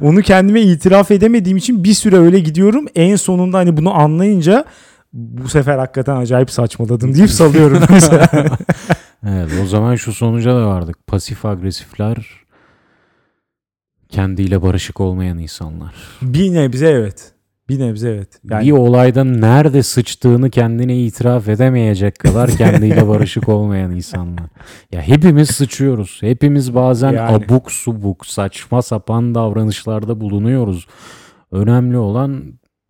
S1: Onu kendime itiraf edemediğim için bir süre öyle gidiyorum. En sonunda hani bunu anlayınca bu sefer hakikaten acayip saçmaladım deyip salıyorum mesela. [laughs]
S2: Evet, o zaman şu sonuca da vardık. Pasif agresifler kendiyle barışık olmayan insanlar.
S1: bir nebze evet. Bir nebze evet. Yani
S2: Bir olayda nerede sıçtığını kendine itiraf edemeyecek kadar [laughs] kendiyle barışık olmayan insanlar. Ya hepimiz sıçıyoruz. Hepimiz bazen
S1: Yani.
S2: abuk subuk, saçma sapan davranışlarda bulunuyoruz. Önemli olan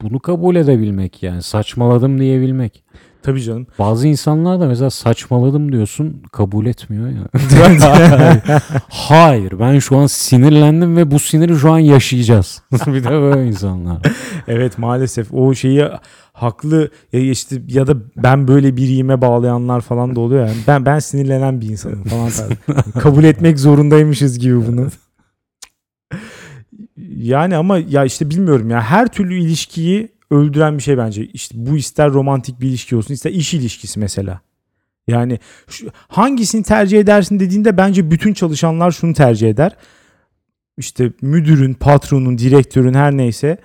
S2: bunu kabul edebilmek yani. Saçmaladım diyebilmek.
S1: Tabii canım.
S2: Bazı insanlar da mesela saçmaladım diyorsun kabul etmiyor ya. [laughs] Hayır ben şu an sinirlendim ve bu siniri şu an yaşayacağız. [laughs] bir de böyle insanlar.
S1: Evet maalesef o şeyi haklı ya işte ya da ben böyle biriyime bağlayanlar falan da oluyor yani. Ben ben sinirlenen bir insanım falan. [laughs] Kabul etmek zorundaymışız gibi bunu. Yani ama ya işte bilmiyorum ya her türlü ilişkiyi öldüren bir şey bence. İşte bu ister romantik bir ilişki olsun ister iş ilişkisi mesela. Yani şu, hangisini tercih edersin dediğinde bence bütün çalışanlar şunu tercih eder. İşte müdürün, patronun, direktörün her neyse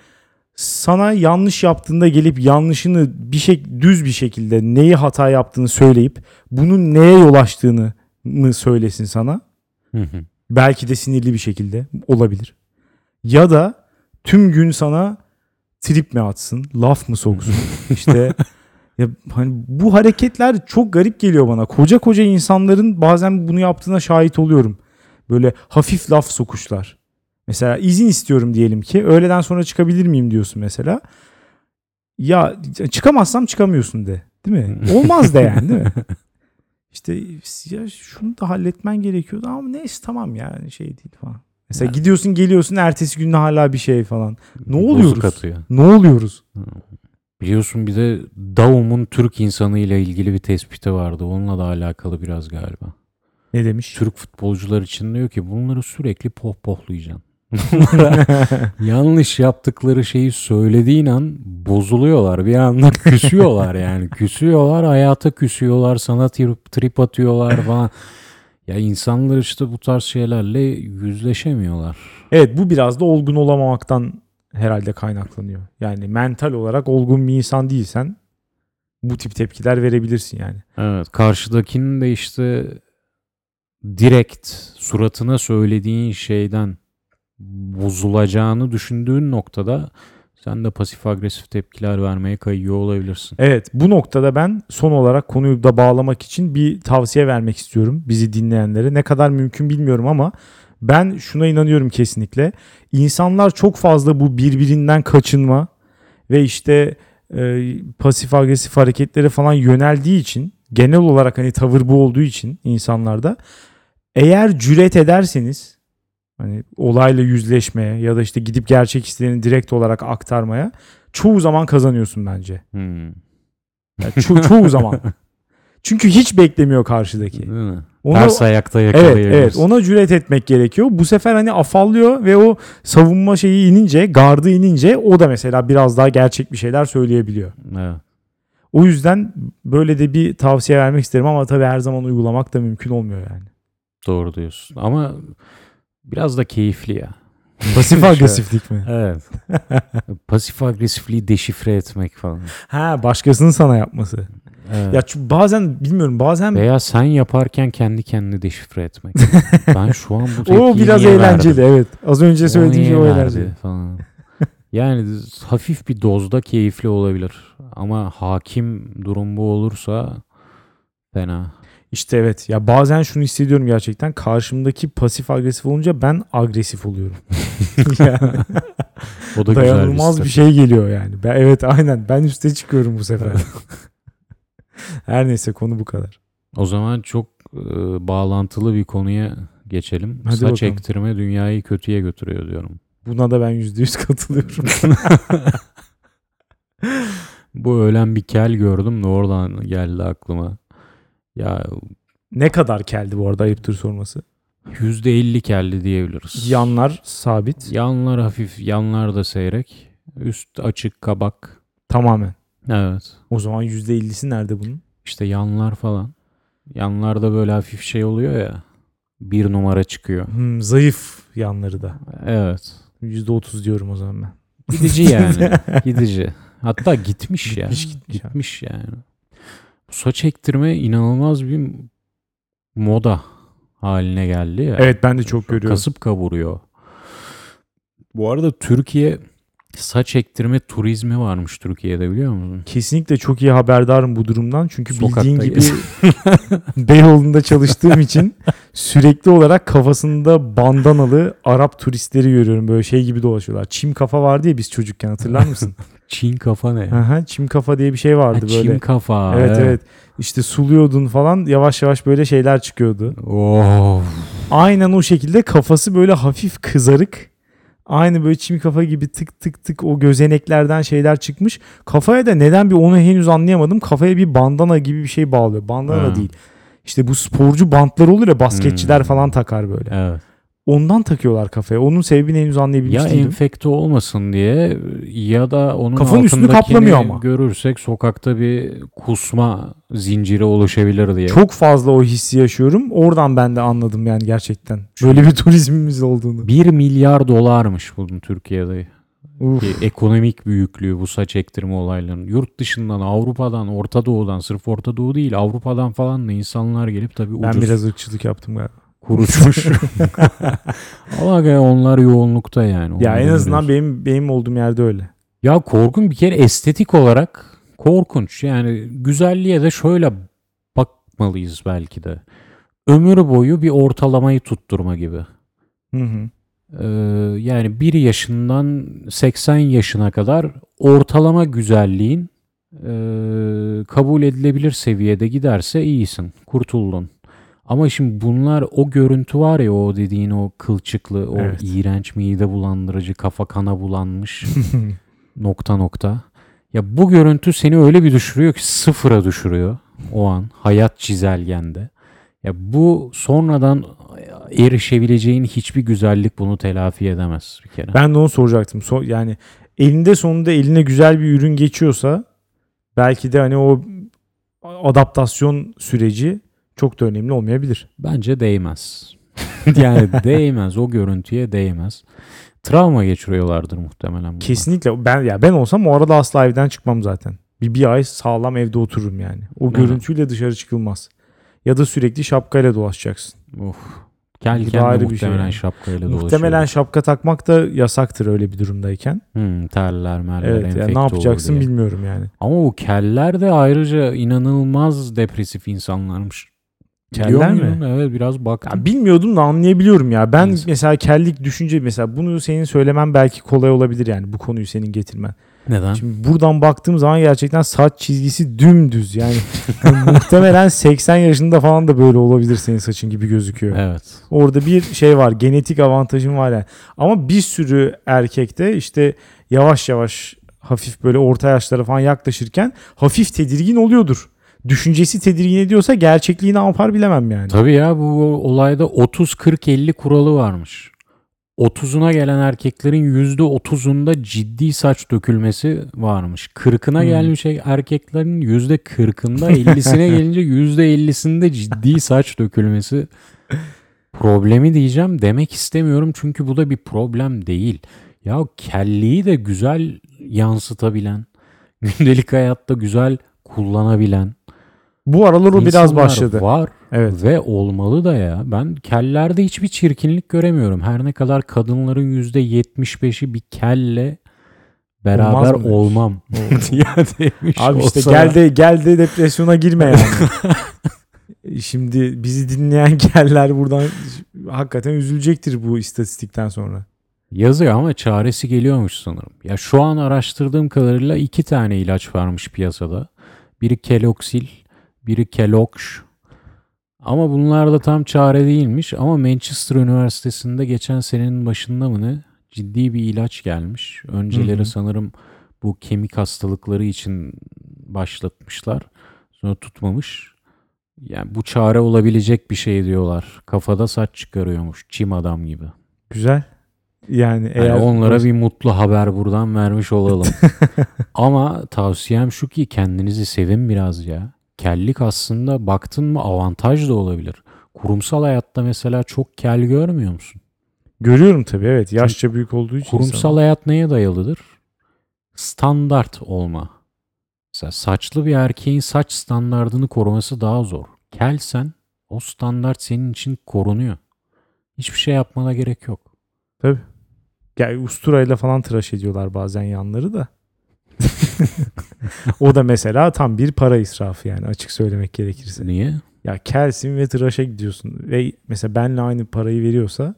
S1: sana yanlış yaptığında gelip yanlışını bir şey düz bir şekilde neyi hata yaptığını söyleyip bunun neye yol açtığını mı söylesin sana.
S2: Hı hı.
S1: Belki de sinirli bir şekilde olabilir. Ya da tüm gün sana trip mi atsın, laf mı soksun? [laughs] işte ya hani bu hareketler çok garip geliyor bana. Koca koca insanların bazen bunu yaptığına şahit oluyorum. Böyle hafif laf sokuşlar. Mesela izin istiyorum diyelim ki. Öğleden sonra çıkabilir miyim diyorsun mesela. Ya çıkamazsam çıkamıyorsun de. Değil mi? [laughs] Olmaz da yani değil mi? İşte ya şunu da halletmen gerekiyordu ama neyse tamam yani şey değil falan. Mesela
S2: Ya.
S1: gidiyorsun geliyorsun ertesi gün hala bir şey falan. Ne oluyoruz?
S2: atıyor.
S1: Ne oluyoruz?
S2: Biliyorsun bir de Daum'un Türk insanı ile ilgili bir tespiti vardı. Onunla da alakalı biraz galiba.
S1: Ne demiş?
S2: Türk futbolcular için diyor ki bunları sürekli pohpohlayacaksın. [laughs] Yanlış yaptıkları şeyi söylediğin an bozuluyorlar. Bir anda küsüyorlar yani. Küsüyorlar, hayata küsüyorlar, sana trip, trip atıyorlar falan. Ya insanlar işte bu tarz şeylerle yüzleşemiyorlar.
S1: Evet bu biraz da olgun olamamaktan herhalde kaynaklanıyor. Yani mental olarak olgun bir insan değilsen bu tip tepkiler verebilirsin yani.
S2: Evet, karşıdakinin de işte direkt suratına söylediğin şeyden bozulacağını düşündüğün noktada sen de pasif agresif tepkiler vermeye kayıyor olabilirsin.
S1: Evet bu noktada ben son olarak konuyu da bağlamak için bir tavsiye vermek istiyorum bizi dinleyenlere. Ne kadar mümkün bilmiyorum ama ben şuna inanıyorum kesinlikle. İnsanlar çok fazla bu birbirinden kaçınma ve işte e, pasif agresif hareketlere falan yöneldiği için genel olarak hani tavır bu olduğu için insanlarda eğer cüret ederseniz hani olayla yüzleşmeye ya da işte gidip gerçek hislerini direkt olarak aktarmaya çoğu zaman kazanıyorsun bence.
S2: Hmm.
S1: Yani ço- çoğu [laughs] zaman. Çünkü hiç beklemiyor karşıdaki.
S2: Değil mi?
S1: Ona,
S2: Ters ayakta
S1: evet evet ona cüret etmek gerekiyor. Bu sefer hani afallıyor ve o savunma şeyi inince, gardı inince o da mesela biraz daha gerçek bir şeyler söyleyebiliyor.
S2: Evet.
S1: O yüzden böyle de bir tavsiye vermek isterim ama tabii her zaman uygulamak da mümkün olmuyor yani.
S2: Doğru diyorsun. Ama biraz da keyifli ya.
S1: Pasif [laughs] agresiflik mi?
S2: Evet. [laughs] Pasif agresifliği deşifre etmek falan.
S1: Ha başkasının sana yapması.
S2: Evet.
S1: Ya çünkü bazen bilmiyorum bazen
S2: Veya sen yaparken kendi kendini deşifre etmek. [laughs] ben şu an bu
S1: o biraz eğlenceli
S2: verdim?
S1: evet. Az önce söylediğim şey o eğlenceli.
S2: falan. Yani hafif bir dozda keyifli olabilir. Ama hakim durum bu olursa fena.
S1: İşte evet ya bazen şunu hissediyorum gerçekten karşımdaki pasif agresif olunca ben agresif oluyorum. [laughs] yani
S2: O da
S1: dayanılmaz
S2: güzel
S1: bir şey geliyor yani. Ben, evet aynen ben üste çıkıyorum bu sefer. [laughs] Her neyse konu bu kadar.
S2: O zaman çok e, bağlantılı bir konuya geçelim.
S1: Hadi
S2: Saç
S1: bakalım.
S2: ektirme dünyayı kötüye götürüyor diyorum.
S1: Buna da ben yüzde yüz katılıyorum. [laughs]
S2: Bu ölen bir kel gördüm de oradan geldi aklıma. Ya
S1: ne kadar keldi bu arada ayıptır sorması.
S2: %50 keldi diyebiliriz.
S1: Yanlar sabit
S2: Yanlar hafif, yanlar da seyrek. Üst açık kabak.
S1: tamamen.
S2: Evet.
S1: O zaman yüzde ellisi nerede bunun?
S2: İşte yanlar falan. Yanlarda böyle hafif şey oluyor ya. Bir numara çıkıyor.
S1: Hmm, zayıf yanları da.
S2: Evet.
S1: Yüzde otuz diyorum o zaman ben.
S2: Gidici yani. [laughs] Gidici. Hatta gitmiş ya.
S1: Gitmiş. Gitmiş
S2: yani. Bu saç ektirme inanılmaz bir moda haline geldi ya.
S1: Evet ben de çok görüyorum.
S2: Kasıp kavuruyor. Bu arada Türkiye saç ektirme turizmi varmış Türkiye'de biliyor musun?
S1: Kesinlikle çok iyi haberdarım bu durumdan. Çünkü
S2: Sokakta
S1: bildiğin gibi [laughs] Beyoğlu'nda çalıştığım için sürekli olarak kafasında bandanalı Arap turistleri görüyorum. Böyle şey gibi dolaşıyorlar. Çim kafa vardı ya biz çocukken hatırlar mısın? [laughs]
S2: Çin kafa ne?
S1: Aha, çim kafa diye bir şey vardı
S2: Ha,
S1: böyle.
S2: Çin kafa.
S1: Evet evet. İşte suluyordun falan yavaş yavaş böyle şeyler çıkıyordu.
S2: Oh.
S1: Aynen o şekilde kafası böyle hafif kızarık. Aynı böyle çim kafa gibi tık tık tık o gözeneklerden şeyler çıkmış. Kafaya da neden bir onu henüz anlayamadım. Kafaya bir bandana gibi bir şey bağlıyor. Bandana
S2: Ha.
S1: değil. İşte bu sporcu bantlar olur ya basketçiler
S2: Hmm.
S1: falan takar böyle.
S2: Evet.
S1: Ondan takıyorlar kafaya. Onun sebebini henüz anlayabilmiş
S2: Ya
S1: değilim.
S2: enfekte olmasın diye ya da onun
S1: Kafanın üstünü kaplamıyor ama.
S2: görürsek sokakta bir kusma zinciri oluşabilir diye.
S1: Çok fazla o hissi yaşıyorum. Oradan ben de anladım yani gerçekten. Böyle bir turizmimiz olduğunu.
S2: 1 milyar dolarmış bunun Türkiye'de.
S1: Uf.
S2: Ekonomik büyüklüğü bu saç ektirme olaylarının. Yurt dışından, Avrupa'dan, Orta Doğu'dan, sırf Orta Doğu değil Avrupa'dan falan da insanlar gelip tabii
S1: Ben
S2: ucuz
S1: biraz ırkçılık yaptım galiba.
S2: Kurutmuş. [laughs] Ama onlar yoğunlukta yani.
S1: Ya
S2: Onu
S1: en azından
S2: biliyorsun.
S1: benim benim olduğum yerde öyle.
S2: Ya korkunç bir kere estetik olarak korkunç. Yani güzelliğe de şöyle bakmalıyız belki de. Ömür boyu bir ortalamayı tutturma gibi.
S1: Hı hı.
S2: Ee, yani 1 yaşından 80 yaşına kadar ortalama güzelliğin e, kabul edilebilir seviyede giderse iyisin, kurtuldun. Ama şimdi bunlar o görüntü var ya o dediğin o kılçıklı, o
S1: Evet.
S2: iğrenç mide bulandırıcı, kafa kana bulanmış [laughs] nokta nokta. Ya bu görüntü seni öyle bir düşürüyor ki sıfıra düşürüyor o an hayat çizelgende. Ya bu sonradan erişebileceğin hiçbir güzellik bunu telafi edemez bir kere.
S1: Ben de onu soracaktım. So- yani elinde sonunda eline güzel bir ürün geçiyorsa belki de hani o adaptasyon süreci çok da önemli olmayabilir.
S2: Bence değmez. [laughs] yani değmez o görüntüye değmez. Travma geçiriyorlardır muhtemelen. bunlar.
S1: Kesinlikle ben ya ben olsam o arada asla evden çıkmam zaten. Bir, bir ay sağlam evde otururum yani. O
S2: Hı.
S1: görüntüyle dışarı çıkılmaz. Ya da sürekli şapkayla dolaşacaksın.
S2: Of, Kel kendi
S1: ayrı bir şey
S2: muhtemelen şapkayla dolaşıyor.
S1: Muhtemelen şapka takmak da yasaktır öyle bir durumdayken.
S2: Hmm, terler merler
S1: Evet yani ne yapacaksın bilmiyorum yani.
S2: Ama bu keller de ayrıca inanılmaz depresif insanlarmış.
S1: Keller mi?
S2: Evet biraz baktım.
S1: Ya bilmiyordum da anlayabiliyorum ya. Ben
S2: İnsan-
S1: mesela kellik düşünce mesela bunu senin söylemen belki kolay olabilir yani bu konuyu senin getirmen.
S2: Neden?
S1: Şimdi buradan baktığım zaman gerçekten saç çizgisi dümdüz yani [laughs] muhtemelen 80 yaşında falan da böyle olabilir senin saçın gibi gözüküyor.
S2: Evet.
S1: Orada bir şey var genetik avantajın var yani. Ama bir sürü erkekte işte yavaş yavaş hafif böyle orta yaşlara falan yaklaşırken hafif tedirgin oluyordur. Düşüncesi tedirgin ediyorsa gerçekliği ne yapar bilemem yani.
S2: Tabii ya bu olayda 30-40-50 kuralı varmış. 30'una gelen erkeklerin %30'unda ciddi saç dökülmesi varmış. 40'ına
S1: Hmm.
S2: gelmiş erkeklerin %40'ında 50'sine [laughs] gelince %50'sinde ciddi saç dökülmesi problemi diyeceğim demek istemiyorum çünkü bu da bir problem değil. Ya kelliği de güzel yansıtabilen, [laughs] gündelik hayatta güzel kullanabilen
S1: Bu aralar o biraz
S2: insanlar
S1: başladı.
S2: Var
S1: Evet.
S2: ve olmalı da ya. Ben kellerde hiçbir çirkinlik göremiyorum. Her ne kadar kadınların %75'i bir kelle beraber
S1: Olmaz mı diyorsun?
S2: olmam. [laughs] demiş
S1: Abi işte
S2: olsa-
S1: gel de gel de depresyona girme yani. [laughs] Şimdi bizi dinleyen geller buradan hakikaten üzülecektir bu istatistikten sonra.
S2: Yazıyor ama çaresi geliyormuş sanırım. Ya şu an araştırdığım kadarıyla iki tane ilaç varmış piyasada. Biri Keloksil, biri Kelokş. Ama bunlar da tam çare değilmiş. Ama Manchester Üniversitesi'nde geçen senenin başında mı ne ciddi bir ilaç gelmiş. Önceleri
S1: Hı hı.
S2: sanırım bu kemik hastalıkları için başlatmışlar. Sonra tutmamış. Yani bu çare olabilecek bir şey diyorlar. Kafada saç çıkarıyormuş. Çim adam gibi.
S1: Güzel. Yani eğer
S2: Yani onlara bir mutlu haber buradan vermiş olalım. [laughs] Ama tavsiyem şu ki kendinizi sevin biraz ya. Kellik aslında baktın mı avantaj da olabilir. Kurumsal hayatta mesela çok kel görmüyor musun?
S1: görüyorum tabii evet yaşça büyük olduğu için.
S2: Kurumsal
S1: insan.
S2: hayat neye dayalıdır? Standart olma. Mesela saçlı bir erkeğin saç standardını koruması daha zor. Kelsen o standart senin için korunuyor. Hiçbir şey yapmana gerek yok.
S1: Yani usturayla falan tıraş ediyorlar bazen yanları da. [laughs] [laughs] o da mesela tam bir para israfı yani açık söylemek gerekirse.
S2: Niye?
S1: Ya kelsin ve tıraşa gidiyorsun ve mesela benle aynı parayı veriyorsa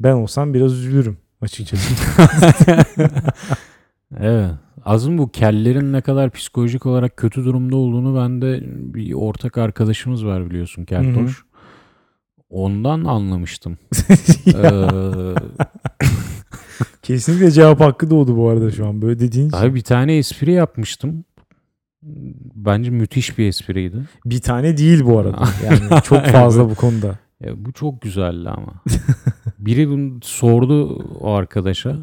S1: ben olsam biraz üzülürüm açıkçası. [laughs]
S2: Evet. Azım bu kellerin ne kadar psikolojik olarak kötü durumda olduğunu bende bir ortak arkadaşımız var biliyorsun Keltoş. Ondan anlamıştım. [laughs] ee,
S1: Kesinlikle cevap hakkı doğdu bu arada şu an böyle dediğin için.
S2: abi bir tane espri yapmıştım. Bence müthiş bir espriydi.
S1: Bir tane değil bu arada. [laughs] Yani çok fazla bu konuda.
S2: Ya bu çok güzeldi ama. Biri bunu sordu o arkadaşa.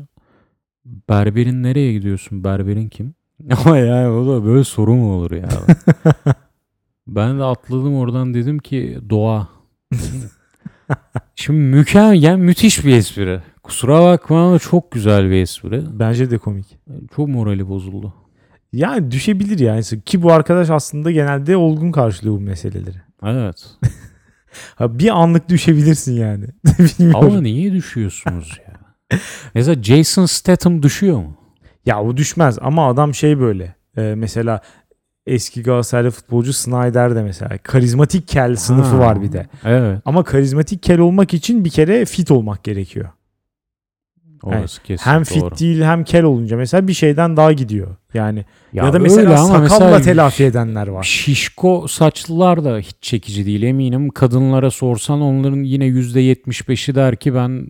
S2: Berberin nereye gidiyorsun? Berberin kim? [laughs] Ama yani o da böyle soru mu olur ya? [laughs] ben de atladım oradan dedim ki doğa. Şimdi mükemmel, yani müthiş bir espri. Kusura bakma ama çok güzel bir espri.
S1: Bence de komik.
S2: Çok morali bozuldu.
S1: Yani düşebilir yani. Ki bu arkadaş aslında genelde olgun karşılıyor bu meseleleri.
S2: Evet. [laughs]
S1: Ha, bir anlık düşebilirsin yani. [laughs] Bilmiyorum.
S2: Ama niye düşüyorsunuz ya? [laughs] Mesela Jason Statham düşüyor mu?
S1: Ya o düşmez ama adam şey böyle. e, mesela eski Galatasaraylı futbolcu Snyder de mesela. Karizmatik kel sınıfı
S2: Ha,
S1: var bir de.
S2: Evet.
S1: Ama karizmatik kel olmak için bir kere fit olmak gerekiyor.
S2: Orası kesin
S1: hem fit
S2: doğru.
S1: değil hem kel olunca mesela bir şeyden daha gidiyor. Yani ya, da
S2: öyle
S1: mesela sakalla
S2: mesela
S1: telafi edenler var.
S2: Şişko saçlılar da hiç çekici değil eminim. Kadınlara sorsan onların yine %75'i der ki ben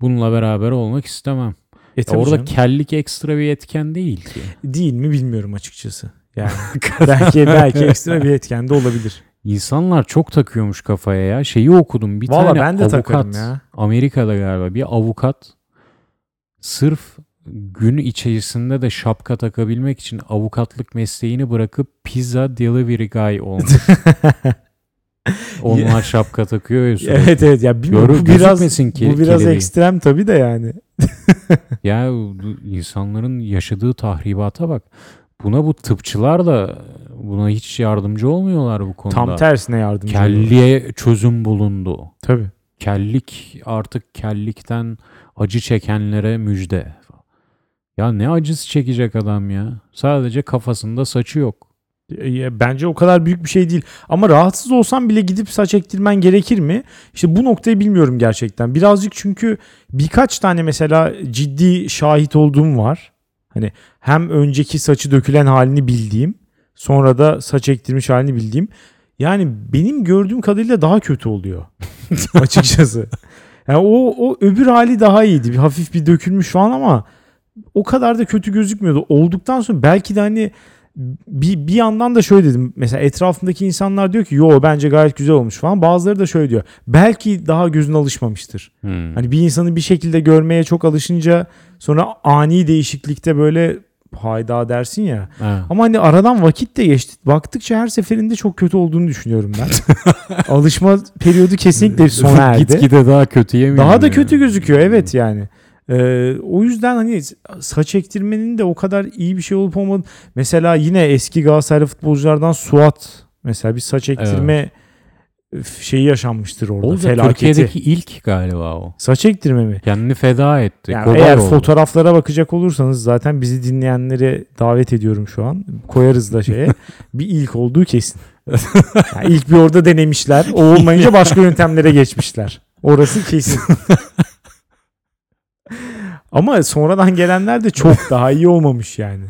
S2: bununla beraber olmak istemem.
S1: E
S2: Ya orada
S1: canım.
S2: kellik ekstra bir etken değil ki.
S1: değil mi bilmiyorum açıkçası. Yani [laughs] [laughs] belki belki ekstra bir etken de olabilir.
S2: İnsanlar çok takıyormuş kafaya ya. Şeyi okudum bir
S1: Valla
S2: tane
S1: ben de
S2: avukat.
S1: ya.
S2: Amerika'da galiba bir avukat sırf gün içerisinde de şapka takabilmek için avukatlık mesleğini bırakıp pizza delivery guy olmuş. [laughs] Onlar şapka takıyor ya sürekli.
S1: Evet evet ya bilmiyorum
S2: Görü-
S1: bu biraz
S2: ki
S1: bu biraz
S2: kelebeği.
S1: ekstrem tabii de yani. [laughs]
S2: Ya insanların yaşadığı tahribata bak. Buna bu tıpçılar da buna hiç yardımcı olmuyorlar bu konuda.
S1: Tam tersine yardımcı oluyor.
S2: Kelliye çözüm bulundu.
S1: Tabii.
S2: kellik artık kellikten acı çekenlere müjde. Ya ne acısı çekecek adam ya? Sadece kafasında saçı yok.
S1: E, Bence o kadar büyük bir şey değil. Ama rahatsız olsan bile gidip saç ektirmen gerekir mi? İşte bu noktayı bilmiyorum gerçekten. Birazcık çünkü birkaç tane mesela ciddi şahit olduğum var. Hani hem önceki saçı dökülen halini bildiğim, sonra da saç ektirmiş halini bildiğim. Yani benim gördüğüm kadarıyla daha kötü oluyor. [laughs] Açıkçası. Yani o, o öbür hali daha iyiydi. Bir hafif bir dökülmüş falan ama o kadar da kötü gözükmüyordu. Olduktan sonra belki de hani bir, bir yandan da şöyle dedim. Mesela etrafımdaki insanlar diyor ki yo bence gayet güzel olmuş falan. Bazıları da şöyle diyor. Belki daha gözün alışmamıştır.
S2: Hmm.
S1: Hani bir insanı bir şekilde görmeye çok alışınca sonra ani değişiklikte böyle hayda dersin ya.
S2: Ha.
S1: Ama hani aradan vakit de geçti. Baktıkça her seferinde çok kötü olduğunu düşünüyorum ben. [laughs] Alışma periyodu kesinlikle sona erdi.
S2: Gitgide daha kötüye mi
S1: Daha da
S2: gidiyor?
S1: kötü gözüküyor evet yani. Ee, o yüzden hani saç ektirmenin de o kadar iyi bir şey olup olmadı. Mesela yine eski Galatasaraylı futbolculardan Suat mesela bir saç ektirme şeyi yaşanmıştır orada.
S2: O da
S1: felaketi.
S2: Türkiye'deki ilk galiba o.
S1: Saç ektirme mi?
S2: Kendini feda etti.
S1: Yani eğer
S2: oldu.
S1: fotoğraflara bakacak olursanız zaten bizi dinleyenlere davet ediyorum şu an. Koyarız da şeye. [laughs] bir ilk olduğu kesin. Yani ilk bir orada denemişler. O [laughs] olmayınca başka yöntemlere geçmişler. Orası kesin. [laughs] Ama sonradan gelenler de çok daha iyi olmamış yani.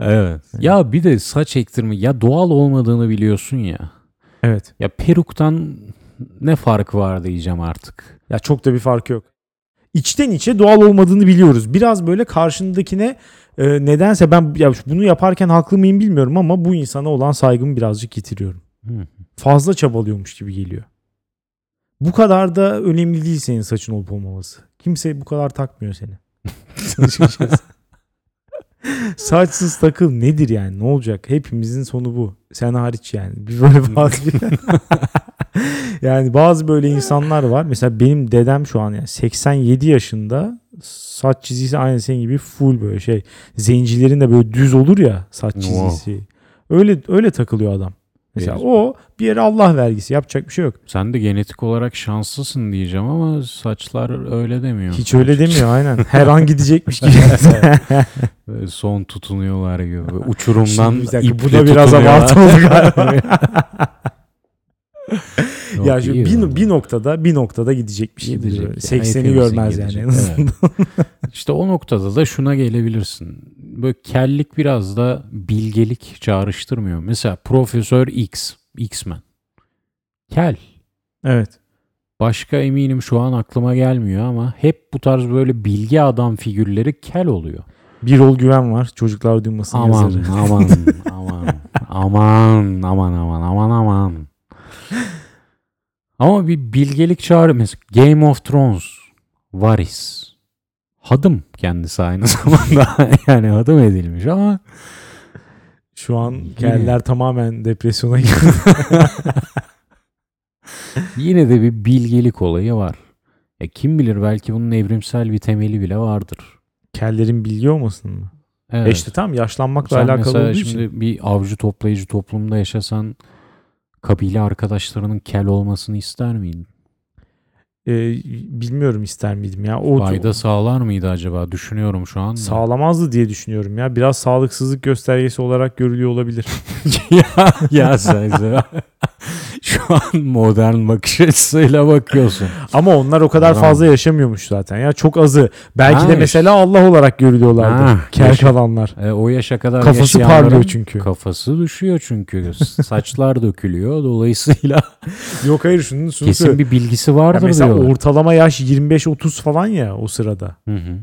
S2: Evet. Ya bir de saç ektirme ya doğal olmadığını biliyorsun ya.
S1: Evet.
S2: Ya peruktan ne fark var diyeceğim artık.
S1: Ya çok da bir farkı yok. İçten içe doğal olmadığını biliyoruz. Biraz böyle karşındakine e, nedense ben ya bunu yaparken haklı mıyım bilmiyorum ama bu insana olan saygımı birazcık yitiriyorum.
S2: Hı.
S1: Fazla çabalıyormuş gibi geliyor. Bu kadar da önemli değil senin saçın olup olmaması. Kimse bu kadar takmıyor seni. [laughs] Saçsız takıl nedir yani? Ne olacak? Hepimizin sonu bu. Sen hariç yani. Bir böyle [laughs] bazı [laughs] yani bazı böyle insanlar var. Mesela benim dedem şu an yani 87 yaşında saç çizgisi aynı senin gibi full böyle şey. Zencilerin de böyle düz olur ya saç
S2: Wow.
S1: çizgisi. Öyle öyle takılıyor adam. Mesela
S2: Evet.
S1: o bir yere Allah vergisi yapacak bir şey yok.
S2: Sen de genetik olarak şanslısın diyeceğim ama saçlar öyle demiyor.
S1: Hiç öyle demiyor aynen. Her an gidecekmiş gibi.
S2: Son tutunuyorlar gibi. Uçurumdan
S1: Şimdi bir dakika, bu
S2: iple
S1: da biraz abartı oldu galiba. [laughs]
S2: Yok,
S1: ya şu bir, bir noktada bir noktada gidecekmiş gibi.
S2: Gidecek
S1: duruyor.
S2: yani.
S1: 80'i
S2: Hepimizin
S1: görmez yani
S2: gidecek,
S1: en azından.
S2: İşte o noktada da şuna gelebilirsin. Böyle kellik biraz da bilgelik çağrıştırmıyor. Mesela Profesör X, X-Men. Kel.
S1: Evet.
S2: Başka eminim şu an aklıma gelmiyor ama hep bu tarz böyle bilgi adam figürleri kel oluyor.
S1: Bir ol güven var. Çocuklar duymasın
S2: Aman
S1: yazarı.
S2: aman [laughs] aman aman aman aman aman aman. Ama bir bilgelik çağrı mesela Game of Thrones Varys. Hadım kendisi aynı [laughs] zamanda yani hadım edilmiş ama
S1: Şu an keller tamamen depresyona girdi. [laughs]
S2: yine de bir bilgelik olayı var. Ya kim bilir belki bunun evrimsel bir temeli bile vardır.
S1: Kellerin bilgi olmasın mı?
S2: Evet.
S1: E işte tam yaşlanmakla
S2: Sen
S1: alakalı olduğu
S2: şimdi
S1: için.
S2: bir avcı toplayıcı toplumda yaşasan kabile arkadaşlarının kel olmasını ister miydin?
S1: E, bilmiyorum ister miydim ya. O
S2: Fayda sağlar mıydı acaba? Düşünüyorum şu anda.
S1: sağlamazdı diye düşünüyorum ya. Biraz sağlıksızlık göstergesi olarak görülüyor olabilir. [laughs]
S2: ya, ya sen, sen- [laughs] şu an modern bakış açısıyla bakıyorsun.
S1: Ama onlar o kadar
S2: Tamam.
S1: fazla yaşamıyormuş zaten. Ya çok azı. Belki
S2: Ha,
S1: de mesela Allah olarak görülüyorlardı.
S2: Ha,
S1: Kel
S2: yaşa-
S1: kalanlar.
S2: E, o yaşa kadar
S1: Kafası parlıyor çünkü.
S2: Kafası düşüyor çünkü. Saçlar dökülüyor. Dolayısıyla [laughs]
S1: Yok hayır şunu, şunu
S2: kesin
S1: söyle.
S2: bir bilgisi vardır
S1: mesela
S2: diyorlar.
S1: ortalama yaş 25-30 falan ya o sırada.
S2: Hı hı.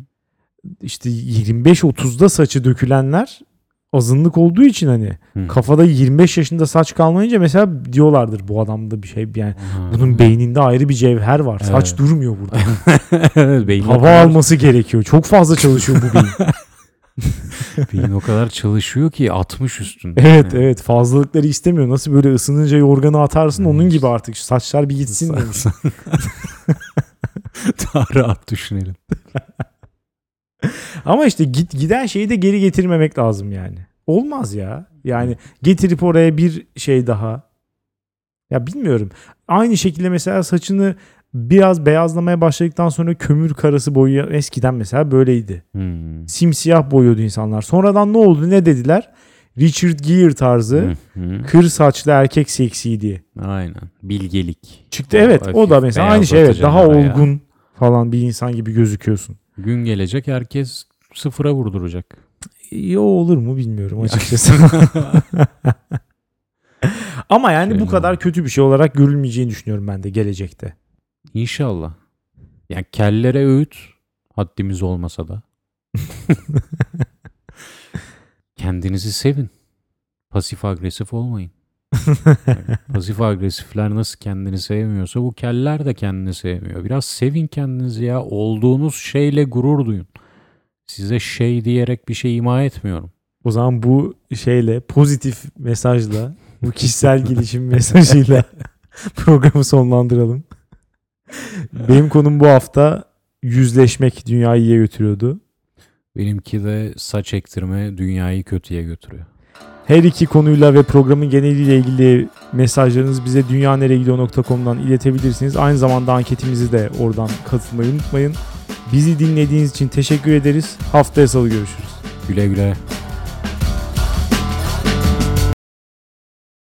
S1: İşte 25-30'da saçı dökülenler azınlık olduğu için hani
S2: Hı.
S1: kafada 25 yaşında saç kalmayınca mesela diyorlardır bu adamda bir şey yani
S2: Ha.
S1: bunun beyninde ayrı bir cevher var. Saç
S2: Evet.
S1: durmuyor burada. [laughs]
S2: Evet,
S1: Hava
S2: kadar-
S1: alması gerekiyor. Çok fazla çalışıyor bu beyin. [laughs] [laughs]
S2: Beyin o kadar çalışıyor ki 60 üstünde.
S1: evet evet fazlalıkları istemiyor. Nasıl böyle ısınınca yorganı atarsın onun gibi artık saçlar bir gitsin demiş.
S2: Daha rahat düşünelim. [laughs]
S1: Ama işte git giden şeyi de geri getirmemek lazım yani. Olmaz ya. Yani getirip oraya bir şey daha. Ya bilmiyorum. Aynı şekilde mesela saçını biraz beyazlamaya başladıktan sonra kömür karası boyu eskiden mesela böyleydi.
S2: Hmm.
S1: Simsiyah boyuyordu insanlar. Sonradan ne oldu ne dediler? Richard Gere tarzı kır saçlı erkek seksiydi.
S2: Aynen. Bilgelik.
S1: Çıktı
S2: O
S1: evet o da mesela aynı şey evet daha olgun falan bir insan gibi gözüküyorsun.
S2: Gün gelecek herkes sıfıra vurduracak.
S1: İyi o olur mu bilmiyorum açıkçası. [laughs] [laughs] Ama yani
S2: Şey
S1: bu kadar kötü bir şey olarak görülmeyeceğini düşünüyorum ben de gelecekte.
S2: İnşallah. Yani kellere öğüt haddimiz olmasa da. [laughs] Kendinizi sevin. Pasif agresif olmayın. Pasif agresifler nasıl kendini sevmiyorsa bu keller de kendini sevmiyor. Biraz sevin kendinizi ya. Olduğunuz şeyle gurur duyun. Size şey diyerek bir şey ima etmiyorum.
S1: O zaman bu şeyle pozitif mesajla bu kişisel gelişim [laughs] mesajıyla programı sonlandıralım. Benim konum bu hafta yüzleşmek dünyayı iyiye götürüyordu.
S2: Benimki de saç ektirme dünyayı kötüye götürüyor.
S1: Her iki konuyla ve programın geneliyle ilgili mesajlarınızı bize dünyaneregidiyor.com'dan iletebilirsiniz. Aynı zamanda anketimizi de oradan katılmayı unutmayın. Bizi dinlediğiniz için teşekkür ederiz. Haftaya salı görüşürüz.
S2: Güle güle.